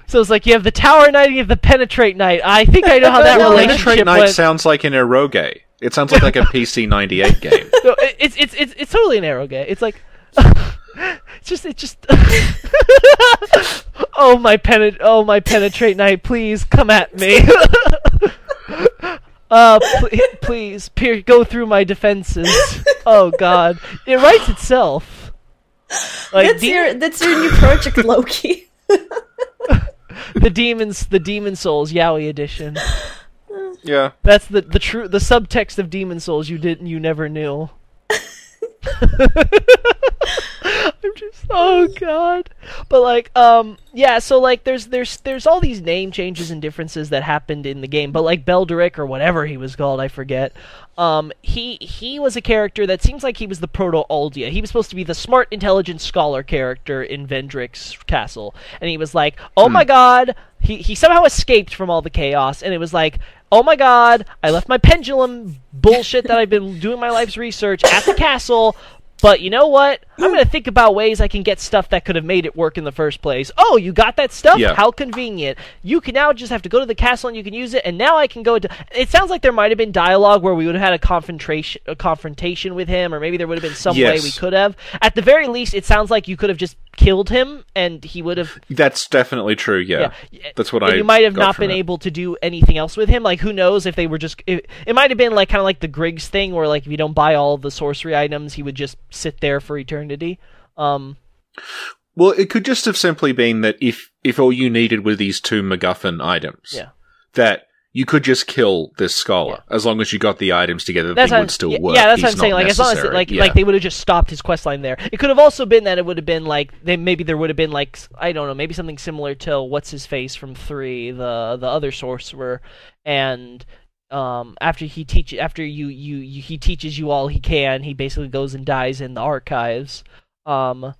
So it's like you have the Tower Knight and you have the Penetrate Knight. I think I know how that No, relationship Penetrate Knight went. sounds like an eroge. It sounds like like a PC ninety eight game. No, it's it's it's it's totally an gay. It's like it's just it just oh my penet oh my penetrate knight, please come at me. Uh, pl- please, peer- go through my defenses. Oh God, it writes itself. Like That's de- your that's your new project, Lokey. the demons, the demon souls, yaoi edition. Yeah. That's the the true the subtext of Demon Souls you didn't you never knew. Just oh god. But like um yeah, so like there's there's there's all these name changes and differences that happened in the game, but like Belderic or whatever he was called, I forget. Um he he was a character that seems like he was the proto Aldia. He was supposed to be the smart, intelligent scholar character in Vendrick's castle. And he was like, "Oh my god, he he somehow escaped from all the chaos and it was like oh my god i left my pendulum bullshit that i've been doing my life's research at the castle but you know what i'm going to think about ways i can get stuff that could have made it work in the first place oh you got that stuff Yeah. how convenient you can now just have to go to the castle and you can use it and now i can go to. it sounds like there might have been dialogue where we would have had a confrontation a confrontation with him or maybe there would have been some way we could have at the very least it sounds like you could have just killed him and he would have That's definitely true. Yeah, yeah. that's what and I. You might have not been it. able to do anything else with him. Like, who knows if they were just. It, it might have been like kind of like the Griggs thing, where like if you don't buy all the sorcery items, he would just sit there for eternity. Um, Well, it could just have simply been that if if all you needed were these two MacGuffin items, Yeah. that you could just kill this scholar as long as you got the items together. The that's thing would still yeah, work. Yeah, that's He's what I'm saying. Like, as long as it, like Yeah. like they would have just stopped his quest line there. It could have also been that it would have been like they maybe there would have been like I don't know maybe something similar to what's his face from three the the other sorcerer and um after he teach after you, you you he teaches you all he can he basically goes and dies in the archives um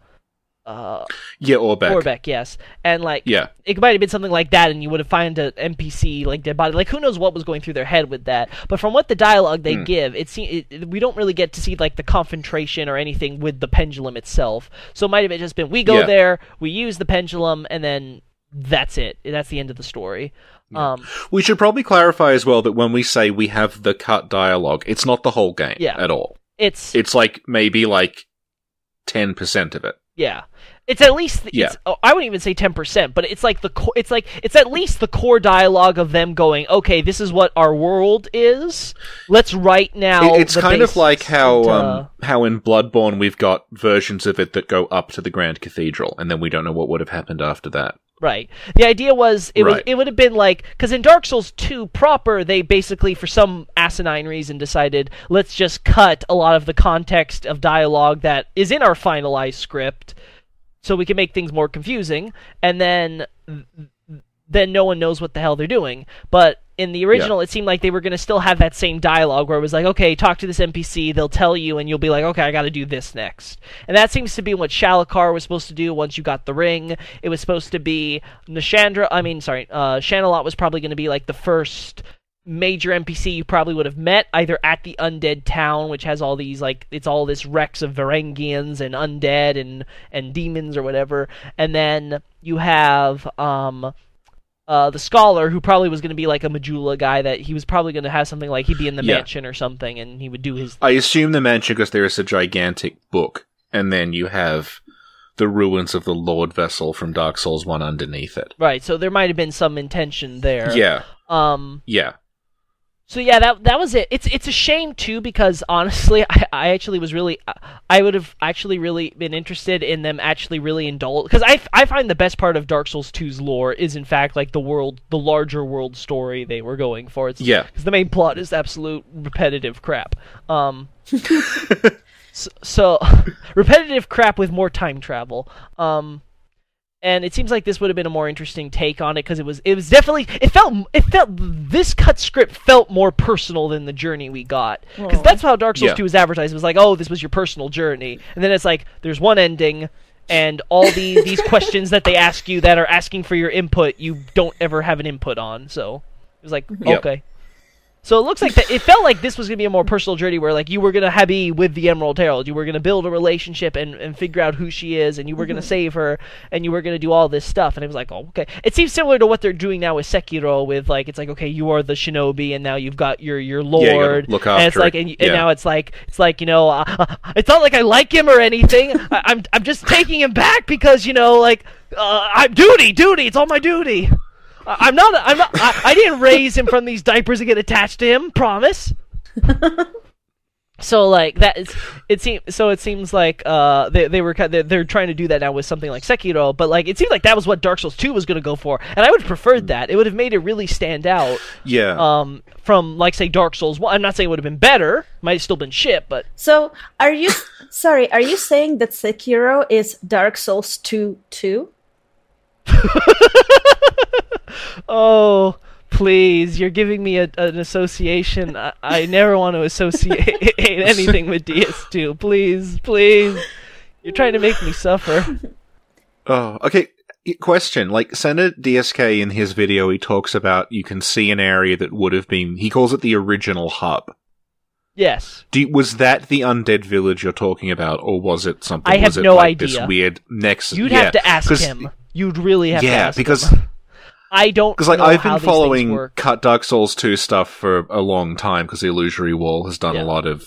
uh yeah, Orbeck. Orbeck, yes and like Yeah, it might have been something like that, and you would have found an NPC like dead body. Like who knows what was going through their head with that? But from what the dialogue they Hmm. give, it seems we don't really get to see like the confrontation or anything with the pendulum itself. So it might have just been we go Yeah. there, we use the pendulum, and then that's it. That's the end of the story. Um, we should probably clarify as well that when we say we have the cut dialogue, it's not the whole game Yeah. at all. it's It's like maybe like ten percent of it. Yeah. It's at least it's, Yeah. oh, I wouldn't even say 10%, but it's like the co- it's like it's at least the core dialogue of them going, "Okay, this is what our world is. Let's write now." It- it's the kind of like how um, how in Bloodborne we've got versions of it that go up to the Grand Cathedral, and then we don't know what would have happened after that. Right. The idea was it was it would have been like because in Dark Souls 2 proper they basically for some asinine reason decided let's just cut a lot of the context of dialogue that is in our finalized script so we can make things more confusing and then then no one knows what the hell they're doing. But in the original, it seemed like they were going to still have that same dialogue where it was like, okay, talk to this NPC, they'll tell you, and you'll be like, okay, I got to do this next. And that seems to be what Shalquoir was supposed to do once you got the ring. It was supposed to be Nashandra, I mean, sorry, uh, Shanalotte was probably going to be like the first major NPC you probably would have met either at the undead town, which has all these like it's all this wrecks of Varangians and undead and and demons or whatever, and then you have um uh, the scholar who probably was going to be like a Majula guy that he was probably going to have something like he'd be in the Yeah. mansion or something and he would do his I assume the mansion because there is a gigantic book, and then you have the ruins of the Lord Vessel from Dark Souls One underneath it. right. So there might have been some intention there. Yeah, Um. yeah. So yeah, that that was it. It's it's a shame too because honestly, I, I actually was really I would have actually really been interested in them actually really indulge because I, I find the best part of Dark Souls 2's lore is in fact like the world the larger world story they were going for. It's, Yeah. because the main plot is absolute repetitive crap. Um. So, so repetitive crap with more time travel. Um, and it seems like this would have been a more interesting take on it because it was it was definitely it felt it felt this cut script felt more personal than the journey we got because that's how Dark Souls Yeah. 2 was advertised. It was like, oh, this was your personal journey, and then it's like there's one ending. And all the these questions that they ask you that are asking for your input, you don't ever have an input on. So it was like, Yep. okay. So it looks like that. It felt like this was gonna be a more personal journey, where like you were gonna have be with the Emerald Herald, you were gonna build a relationship and, and figure out who she is, and you were gonna save her, and you were gonna do all this stuff. And it was like, oh, okay. It seems similar to what they're doing now with Sekiro, with like it's like, okay, you are the shinobi, and now you've got your your lord. Yeah, you look and it's like, and, and Yeah. now it's like it's like you know, uh, it's not like I like him or anything. I, I'm I'm just taking him back because you know, like uh, I'm duty, duty. It's all my duty. I- I'm not. I'm not. I, I didn't raise him from these diapers to get attached to him. Promise. so like that is. It seems. So it seems like uh they they were kind. They're, they're trying to do that now with something like Sekiro, but like it seems like that was what Dark Souls Two was going to go for, and I would have preferred that. It would have made it really stand out. Yeah. Um, from like say Dark Souls One. I'm not saying it would have been better. Might have still been shit, but So, are you sorry? Are you saying that Sekiro is Dark Souls 2 2? Oh, please! You're giving me a, an association. I, I never want to associate anything with DS2. Please, please. You're trying to make me suffer. Oh, okay. Question: Like SanaDSK in his video, he talks about you can see an area that would have been. He calls it the original hub. Yes. Do you- was that the undead village you're talking about, or was it something? I have it no like This idea. weird nexus. You'd yeah, have to ask him. You'd really have to Yeah, ask because him. I don't because like know I've been following. Cut Dark Souls two stuff for a long time because the Illusory Wall has done Yeah. a lot of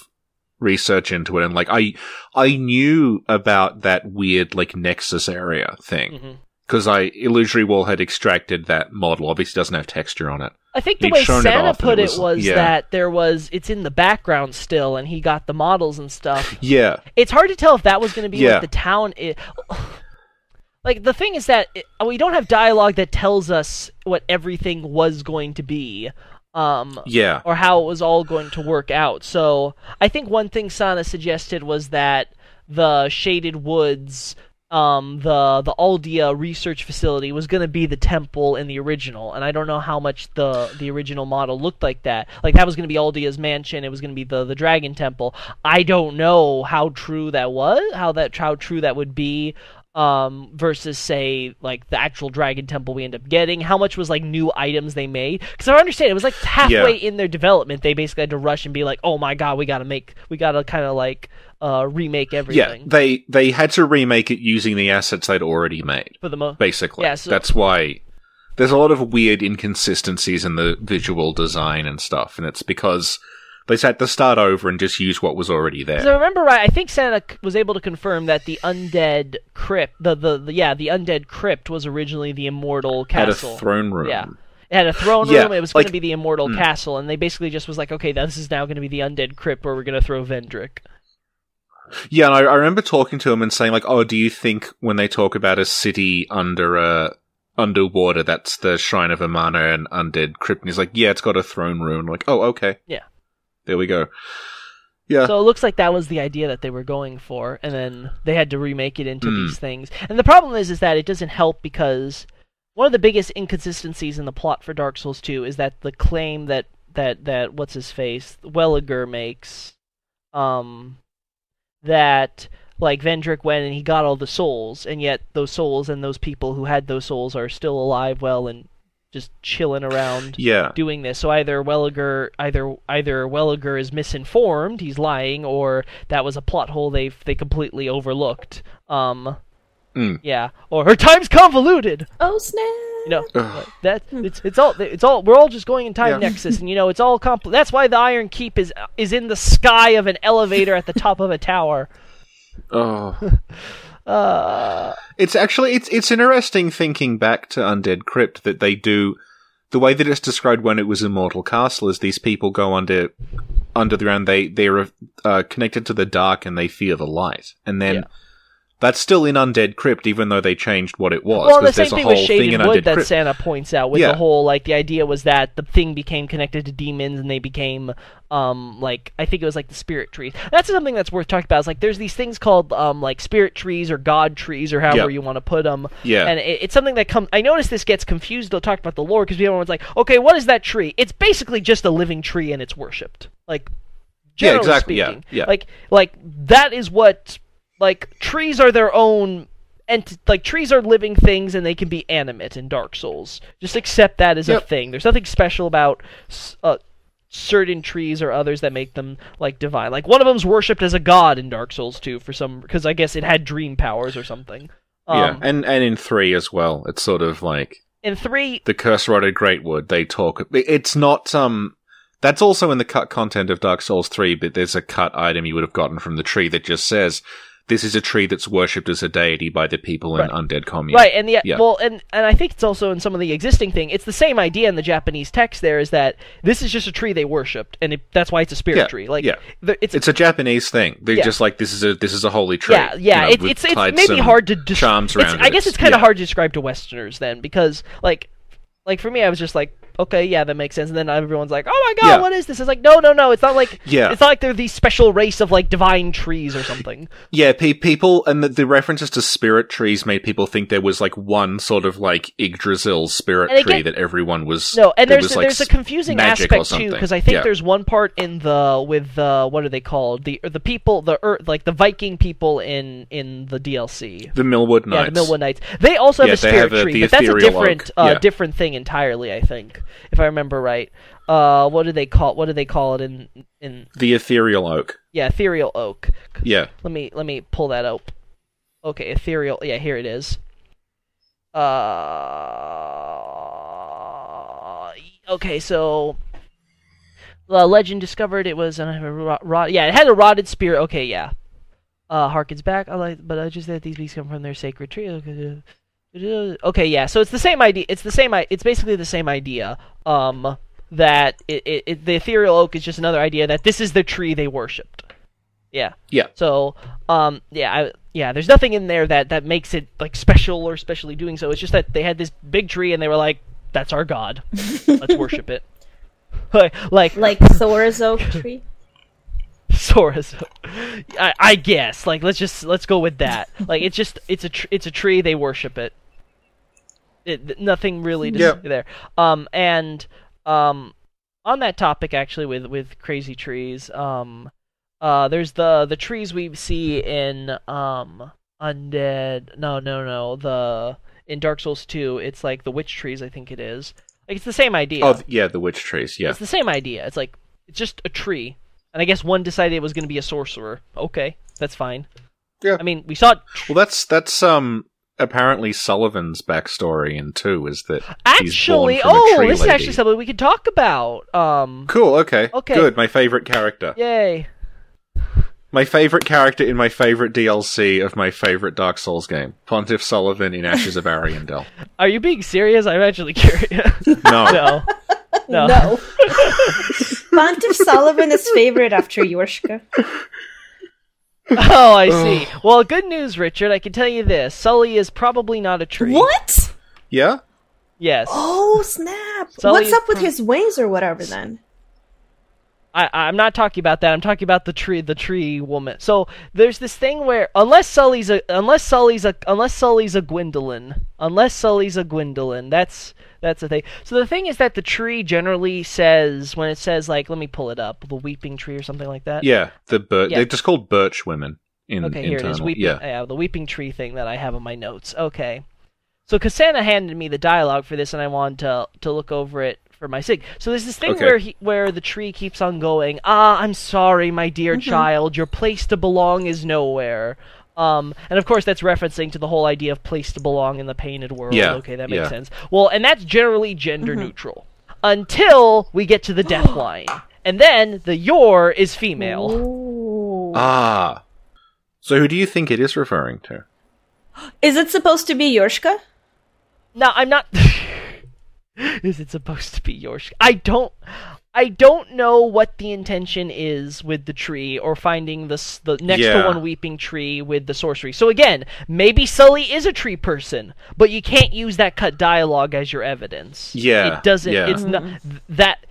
research into it, and like I I knew about that weird like nexus area thing. Mm-hmm. Because I Illusory Wall had extracted that model. Obviously, doesn't have texture on it. I think the He'd way shown it Sana put it it was- was yeah. that there was it's in the background still, and he got the models and stuff. Yeah, It's hard to tell if that was going to be Yeah. what the town is. Like the thing is that it, we don't have dialogue that tells us what everything was going to be, um, yeah, or how it was all going to work out. So I think one thing Sana suggested was that the shaded woods, um, the the Aldia research facility was going to be the temple in the original, and I don't know how much the the original model looked like that. Like that was going to be Aldia's mansion. It was going to be the the dragon temple. I don't know how true that was, how that how true that would be. Um, versus say like the actual dragon temple we end up getting, how much was like new items they made? Because I understand it was like halfway in their development, they basically had to rush and be like, "Oh my god, we gotta make, we gotta kind of like uh remake everything. yeah. They they had to remake it using the assets they'd already made. for the most. Basically, Yeah, so- that's why there's a lot of weird inconsistencies in the visual design and stuff, and it's because they just had to start over and just use what was already there. So I remember right, I think Sana was able to confirm that the undead crypt, the, the the yeah, the undead crypt was originally the immortal castle. had a throne room. Yeah. It had a throne Yeah, room. It was going to be the immortal mm. castle, and they basically just was like, okay, this is now going to be the undead crypt where we're going to throw Vendrick. Yeah, and I, I remember talking to him and saying like, "Oh, do you think when they talk about a city under a underwater, that's the Shrine of Amana and Undead Crypt?" And he's like, "Yeah, it's got a throne room." I'm like, "Oh, okay." Yeah. There we go. Yeah. So it looks like that was the idea that they were going for, and then they had to remake it into Hmm. these things. And the problem is, is that it doesn't help because one of the biggest inconsistencies in the plot for Dark Souls 2 is that the claim that that that what's his face Wellager makes, um, that like Vendrick went and he got all the souls, and yet those souls and those people who had those souls are still alive, well, and just chilling around yeah. doing this. So either Wellager, either either Wellager is misinformed, he's lying, or that was a plot hole they they completely overlooked. Um, Mm. yeah, or her time's convoluted. Oh snap! You know Ugh. that it's it's all it's all we're all just going in time Yeah. nexus, and you know it's all compl- That's why the Iron Keep is is in the sky of an elevator at the top of a tower. Oh. Uh, It's actually it's it's interesting thinking back to Undead Crypt that they do the way that it's described when it was Immortal Castle is these people go under under the ground they they're uh, connected to the dark and they fear the light and then Yeah. That's still in Undead Crypt, even though they changed what it was. Well, the same a thing whole with thing Shaded Wood that Crypt. Sana points out with Yeah. the whole like the idea was that the thing became connected to demons and they became um like I think it was like the spirit trees. That's something that's worth talking about. Is like there's these things called um like spirit trees or god trees or however Yep. you want to put them. Yeah. And it, it's something that comes. I notice this gets confused. They'll talk about the lore because everyone's like, okay, what is that tree? It's basically just a living tree and it's worshipped. Like Yeah, generally exactly, yeah, yeah. Like like that is what like trees are their own and like trees are living things and they can be animate in Dark Souls. Just accept that as a thing. There's nothing special about uh, certain trees or others that make them like divine. Like one of them's worshipped as a god in Dark Souls 2 for some because I guess it had dream powers or something. Um, yeah, and and in three as well. It's sort of like in 3 the curse rotted greatwood. They talk. It's not um. That's also in the cut content of Dark Souls three, but there's a cut item you would have gotten from the tree that just says. This is a tree that's worshipped as a deity by the people in Right. undead commune. Right, and the Yeah. well, and and I think it's also in some of the existing thing. It's the same idea in the Japanese text. There is that this is just a tree they worshipped, and it, that's why it's a spirit Yeah, tree. Like, yeah. the- it's It's a Japanese thing. They're Yeah. just like this is a this is a holy tree. yeah, yeah. you know, it's it's it's maybe hard to des- charms it's- around I guess it's kind of hard to describe to Westerners then, because like, like for me, I was just like, okay, yeah, that makes sense. And then everyone's like, oh my god, Yeah. what is this? It's like, no, no, no. It's not like Yeah. it's not like they're these special race of like divine trees or something. Yeah, pe- people and the, the references to spirit trees made people think there was like one sort of like Yggdrasil spirit And tree that everyone was. No, and there's was, like, there's a confusing aspect too because I think Yeah. there's one part in the with the what are they called the the people the Earth like the Viking people in in the DLC. the Millwood Knights Yeah, the Millwood Knights. They also have Yeah, a spirit have a- tree, but that's a different uh, different thing entirely. I think, if I remember right. Uh, what do they call what do they call it in in The ethereal oak. yeah ethereal oak? Yeah, Let me let me pull that up. Okay, ethereal. Yeah, here it is. Uh, okay, so the legend discovered it was uh, rot, rot, yeah, it had a rotted spirit. Okay, yeah. Uh, harkens back. I like, but I just that these beasts come from their sacred tree. Okay, Okay, yeah. So it's the same idea. It's the same. It's basically the same idea. Um, that it, it, it the ethereal oak is just another idea that this is the tree they worshipped. Yeah. yeah. So, um, yeah, I, yeah. There's nothing in there that that makes it like special or specially doing so. It's just that they had this big tree and they were like, "That's our god. Let's worship it." like, like, Like Thor's oak tree. Sora's. I, I guess. Like, let's just let's go with that. Like, it's just it's a tr- it's a tree. They worship it. It nothing really to there. Um, and um, on that topic, actually, with with crazy trees, um, uh, there's the the trees we see in um undead. No, no, no. The in Dark Souls 2, it's like the witch trees. I think it is. Like it's the same idea. Oh, yeah, the witch trees. Yeah, It's the same idea. It's like it's just a tree, and I guess one decided it was going to be a sorcerer. Okay, that's fine. Yeah. I mean, we saw well, that's that's um apparently Sulyvahn's backstory in two is that he's born actually. from a Oh, tree this is actually something we could talk about. Um, Cool. Okay. Okay. Good. My favorite character. yay. My favorite character in my favorite DLC of my favorite Dark Souls game, Pontiff Sulyvahn in Ashes of Ariandel. Are you being serious? I'm actually curious. No. no. No. No. Pontiff Sulyvahn is favorite after Yorshka. Oh, I see. well, good news, Richard. I can tell you this: Sully is probably not a tree. What? Yeah. Yes. Oh snap! Sully What's is up with from- his wings or whatever then? I, I'm not talking about that. I'm talking about the tree, the tree woman. So there's this thing where unless Sully's a unless Sully's a unless Sully's a Gwyndolin, unless Sully's a Gwyndolin, that's that's the thing. So the thing is that the tree generally says when it says like, let me pull it up, the weeping tree or something like that. Yeah. The birch. Yeah. They're just called birch women in Okay, here it is. Weeping, Yeah. the weeping tree thing that I have on my notes. Okay. So Cassandra handed me the dialogue for this, and I wanted to to look over it for my sig. So there's this thing Okay. where he, where the tree keeps on going. Ah, I'm sorry, my dear child. Your place to belong is nowhere. Um, and of course that's referencing to the whole idea of place to belong in the painted world. Yeah, Okay, that makes yeah. sense. Well, and that's generally gender neutral until we get to the death line, and then the your is female. Ooh. Ah. So who do you think it is referring to? Is it supposed to be Yorshka? No, I'm not. Is it supposed to be yours? I don't. I don't know what the intention is with the tree or finding this the next Yeah. to one weeping tree with the sorcery. So again, maybe Sully is a tree person, but you can't use that cut dialogue as your evidence. Yeah, It doesn't yeah. it's not th- that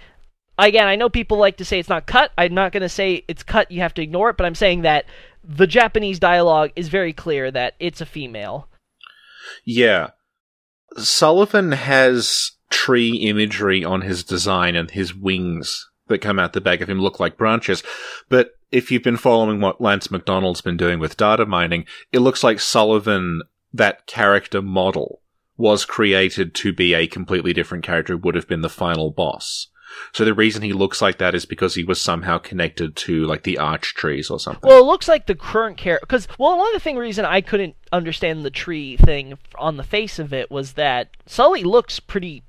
again, I know people like to say it's not cut. I'm not going to say it's cut, you have to ignore it, but I'm saying that the Japanese dialogue is very clear that it's a female. Yeah. Sulyvahn has tree imagery on his design and his wings that come out the back of him look like branches. But if you've been following what Lance McDonald's been doing with data mining, it looks like Sulyvahn, that character model, was created to be a completely different character would have been the final boss. So the reason he looks like that is because he was somehow connected to like the arch trees or something. Well, it looks like the current character. Because, well, one of the thing reason I couldn't understand the tree thing on the face of it was that Sully looks pretty.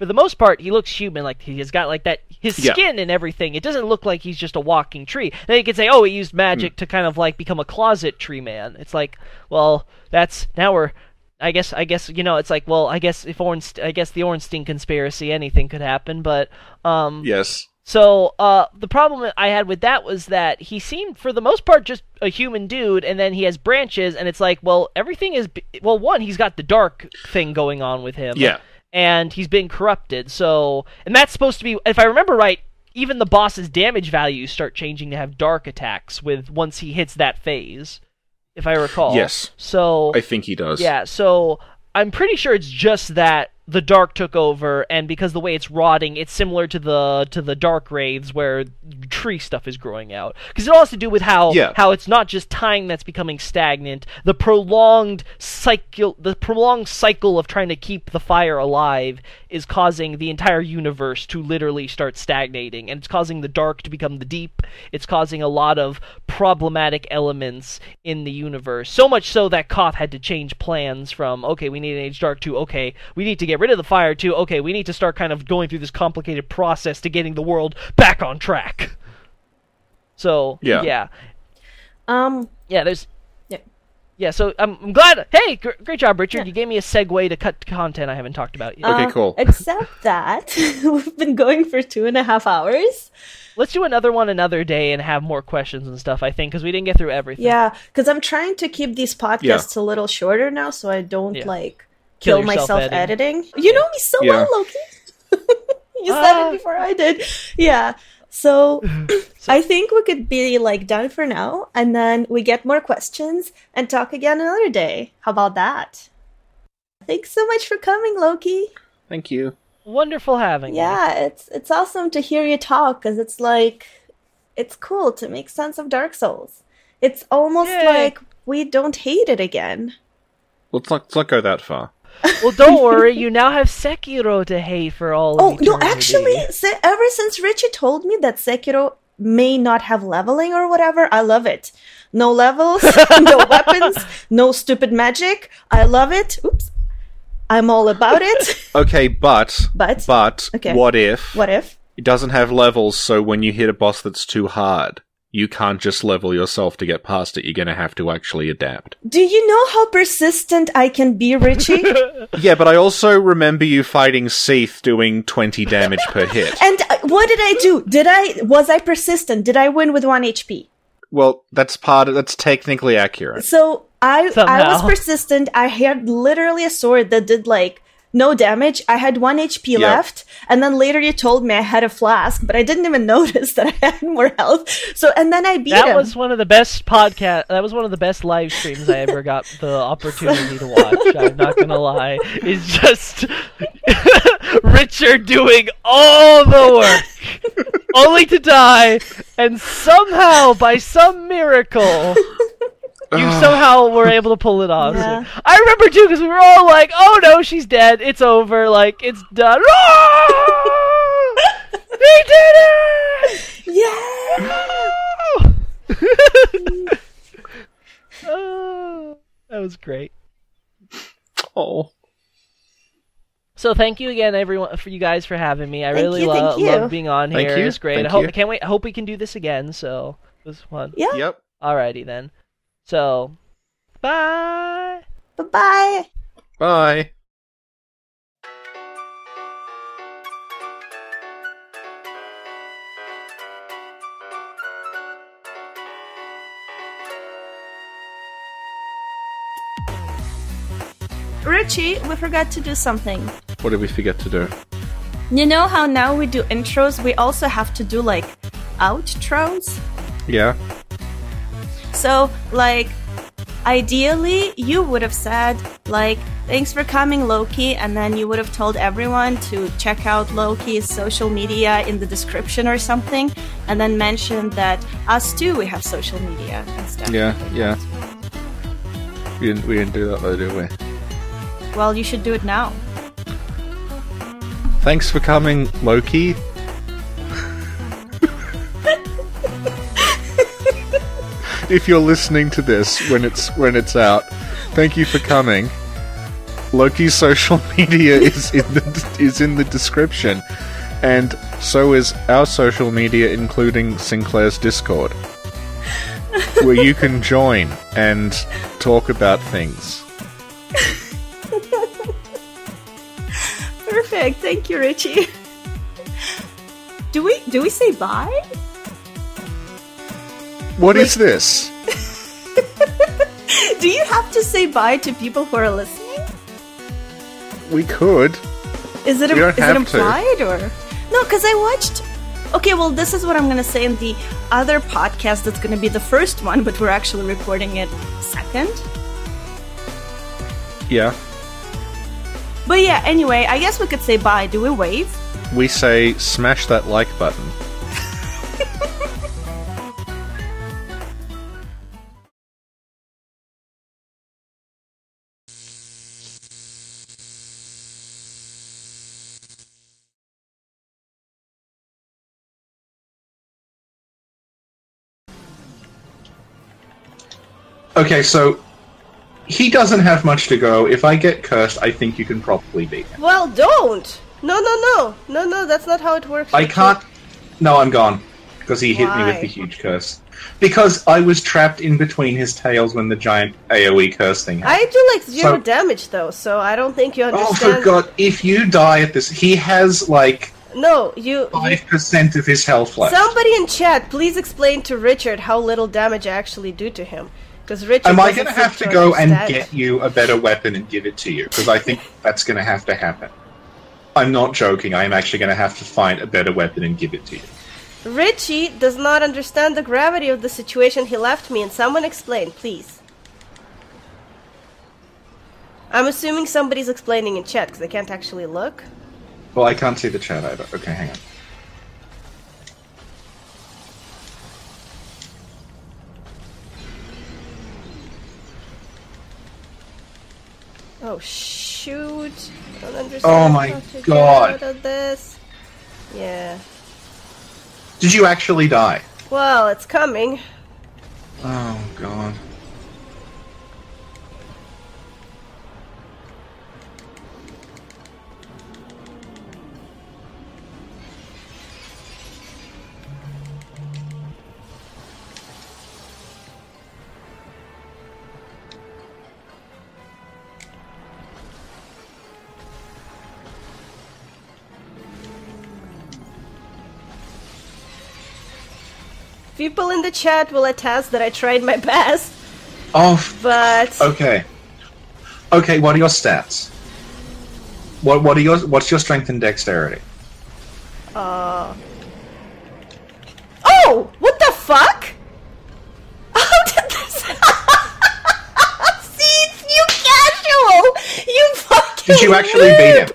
For the most part, he looks human. Like he has got like that his Yeah. skin and everything. It doesn't look like he's just a walking tree. Then you could say, oh, he used magic to kind of like become a closet tree man. It's like, well, that's now we're. I guess I guess you know it's like well I guess if Ornst- I guess the Ornstein conspiracy anything could happen but um yes. so uh, the problem I had with that was that he seemed, for the most part, just a human dude, and then he has branches, and it's like, well, everything is, well, one, he's got the dark thing going on with him, Yeah. And he's been corrupted. So, and that's supposed to be, if I remember right, even the boss's damage values start changing to have dark attacks with once he hits that phase, if I recall. Yes. So I think he does. yeah, so I'm pretty sure it's just that the dark took over, and because the way it's rotting, it's similar to the to the dark wraiths where tree stuff is growing out. Because it all has to do with how Yeah. how it's not just time that's becoming stagnant. The prolonged cycle, the prolonged cycle of trying to keep the fire alive is causing the entire universe to literally start stagnating, and it's causing the dark to become the deep. It's causing a lot of problematic elements in the universe. So much so that Kaathe had to change plans from okay, we need an age dark to okay, we need to get rid of the fire to okay, we need to start kind of going through this complicated process to getting the world back on track. So Yeah. yeah, Um, yeah. There's Yeah. yeah. So I'm, I'm glad. Hey, gr- great job, Richard. Yeah. You gave me a segue to cut content I haven't talked about yet. Okay, uh, cool. Except that we've been going for two and a half hours. Let's do another one another day and have more questions and stuff. I think because we didn't get through everything. Yeah, because I'm trying to keep these podcasts a little shorter now, so I don't Yeah. like Kill kill, myself editing. editing. You know me so Yeah. well, Lokey. you said Ah. it before I did. Yeah. So, I think we could be like done for now, and then we get more questions and talk again another day. How about that? Thanks so much for coming, Lokey. Thank you. Wonderful having you. Yeah, it's it's awesome to hear you talk because it's like it's cool to make sense of Dark Souls. It's almost Yay. like we don't hate it again. Let's not, let's not go that far. Well, don't worry. You now have Sekiro to hate for all. Oh of no, eternity. actually, se- ever since Richie told me that Sekiro may not have leveling or whatever, I love it. No levels, no weapons, no stupid magic. I love it. Oops. I'm all about it. Okay, but But- but Okay. what if What if? it doesn't have levels? So when you hit a boss that's too hard, you can't just level yourself to get past it. You're going to have to actually adapt. Do you know how persistent I can be, Richie? Yeah, but I also remember you fighting Seath doing 20 damage per hit. and uh, what did I do? Did I was I persistent? Did I win with 1 HP? Well, that's part of that's technically accurate. So I I was persistent. I had literally a sword that did like no damage. I had one HP Yep. left, and then later you told me I had a flask, but I didn't even notice that I had more health. So and then I beat That him. was one of the best podcast. That was one of the best live streams I ever got the opportunity to watch. I'm not gonna lie. It's just Richard doing all the work, only to die, and somehow, by some miracle, you somehow were able to pull it off. So- Yeah. I remember too because we were all like, "Oh no, she's dead. It's over. Like it's done." Ah! he did it! yeah. Oh, that was great. Oh. So thank you again, everyone, for you guys for having me. I Thank really you, lo- love being on Thank here. It was great. thank I hope you. I can't wait. I hope we can do this again. So it was fun. Yeah. Yep. Alrighty then. So, bye. Bye-bye. Bye. Richie, we forgot to do something. What did we forget to do? You know how now we do intros, we also have to do like outros? Yeah. So, like, ideally, you would have said, like, thanks for coming, Lokey, and then you would have told everyone to check out Lokey's social media in the description or something, and then mention that us too, we have social media and stuff. Yeah, yeah. We didn't, we didn't do that though, did we? Well, you should do it now. Thanks for coming, Lokey. If you're listening to this when it's when it's out, thank you for coming. Lokey's social media is in the, is in the description, and so is our social media, including Sinclair's Discord, where you can join and talk about things. Perfect. Thank you, Richie. Do we do we say bye? What is this? Do you have to say bye to people who are listening? We could. Is it don't is it have to. implied or no? Because I watched. Okay, well, this is what I'm gonna say in the other podcast. That's gonna be the first one, but we're actually recording it second. Yeah. But yeah, anyway, I guess we could say bye. Do we wave? We say smash that like button. Okay, so he doesn't have much to go. If I get cursed, I think you can probably beat him. Well, don't. No, no, no, no, no. That's not how it works. I can't. No, I'm gone because he hit me with the huge curse. Because I was trapped in between his tails when the giant AOE curse thing happened. I do like zero So- damage though, so I don't think you understand. Oh, for God! If you die at this, he has like No, you. you five percent of his health left. somebody in chat, please explain to Richard how little damage I actually do to him. Because Richard. Am I going to have to go and understand. get you a better weapon and give it to you? Because I think that's going to have to happen. I'm not joking. I am actually going to have to find a better weapon and give it to you. Richie does not understand the gravity of the situation he left me in. Someone explain, please. I'm assuming somebody's explaining in chat because I can't actually look. Well, I can't see the chat either. Okay, hang on. Oh shoot! I don't understand. Oh my God. Out of this. Yeah. Did you actually die? Well, it's coming. Oh god. People in the chat will attest that I tried my best, Oh, but okay. Okay, what are your stats? What what are your what's your strength and dexterity? uh. Oh, what the fuck? How did this? See, it's you casual. You fucking. Did you actually beat him?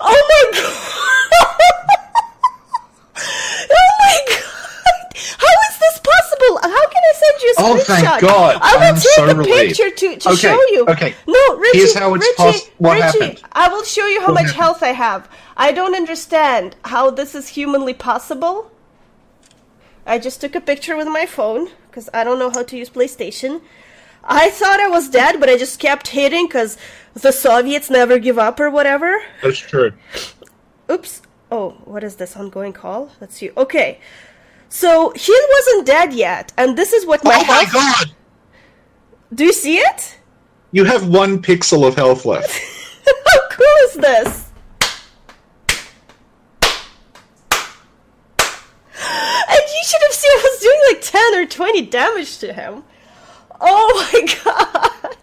Oh my god. oh my god. How is this possible? How can I send you a Oh, thank God. I will I'm take so a relieved. picture to, to Okay, show you. okay. No, Richie. Here's how it's Richie, what Richie, happened. I will show you how What much happened? health I have. I don't understand how this is humanly possible. I just took a picture with my phone because I don't know how to use PlayStation. I thought I was dead, but I just kept hitting because the Soviets never give up or whatever. That's true. Oops. Oh, what is this ongoing call? Let's see. Okay. So he wasn't dead yet, and this is what my Oh my health. god! Do you see it? You have one pixel of health left. How cool is this? And you should have seen I was doing like 10 or 20 damage to him. Oh my god.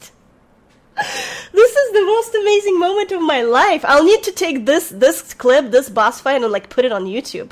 This is is the most amazing moment of my life. I'll need to take this this clip, this boss fight, and like put it on YouTube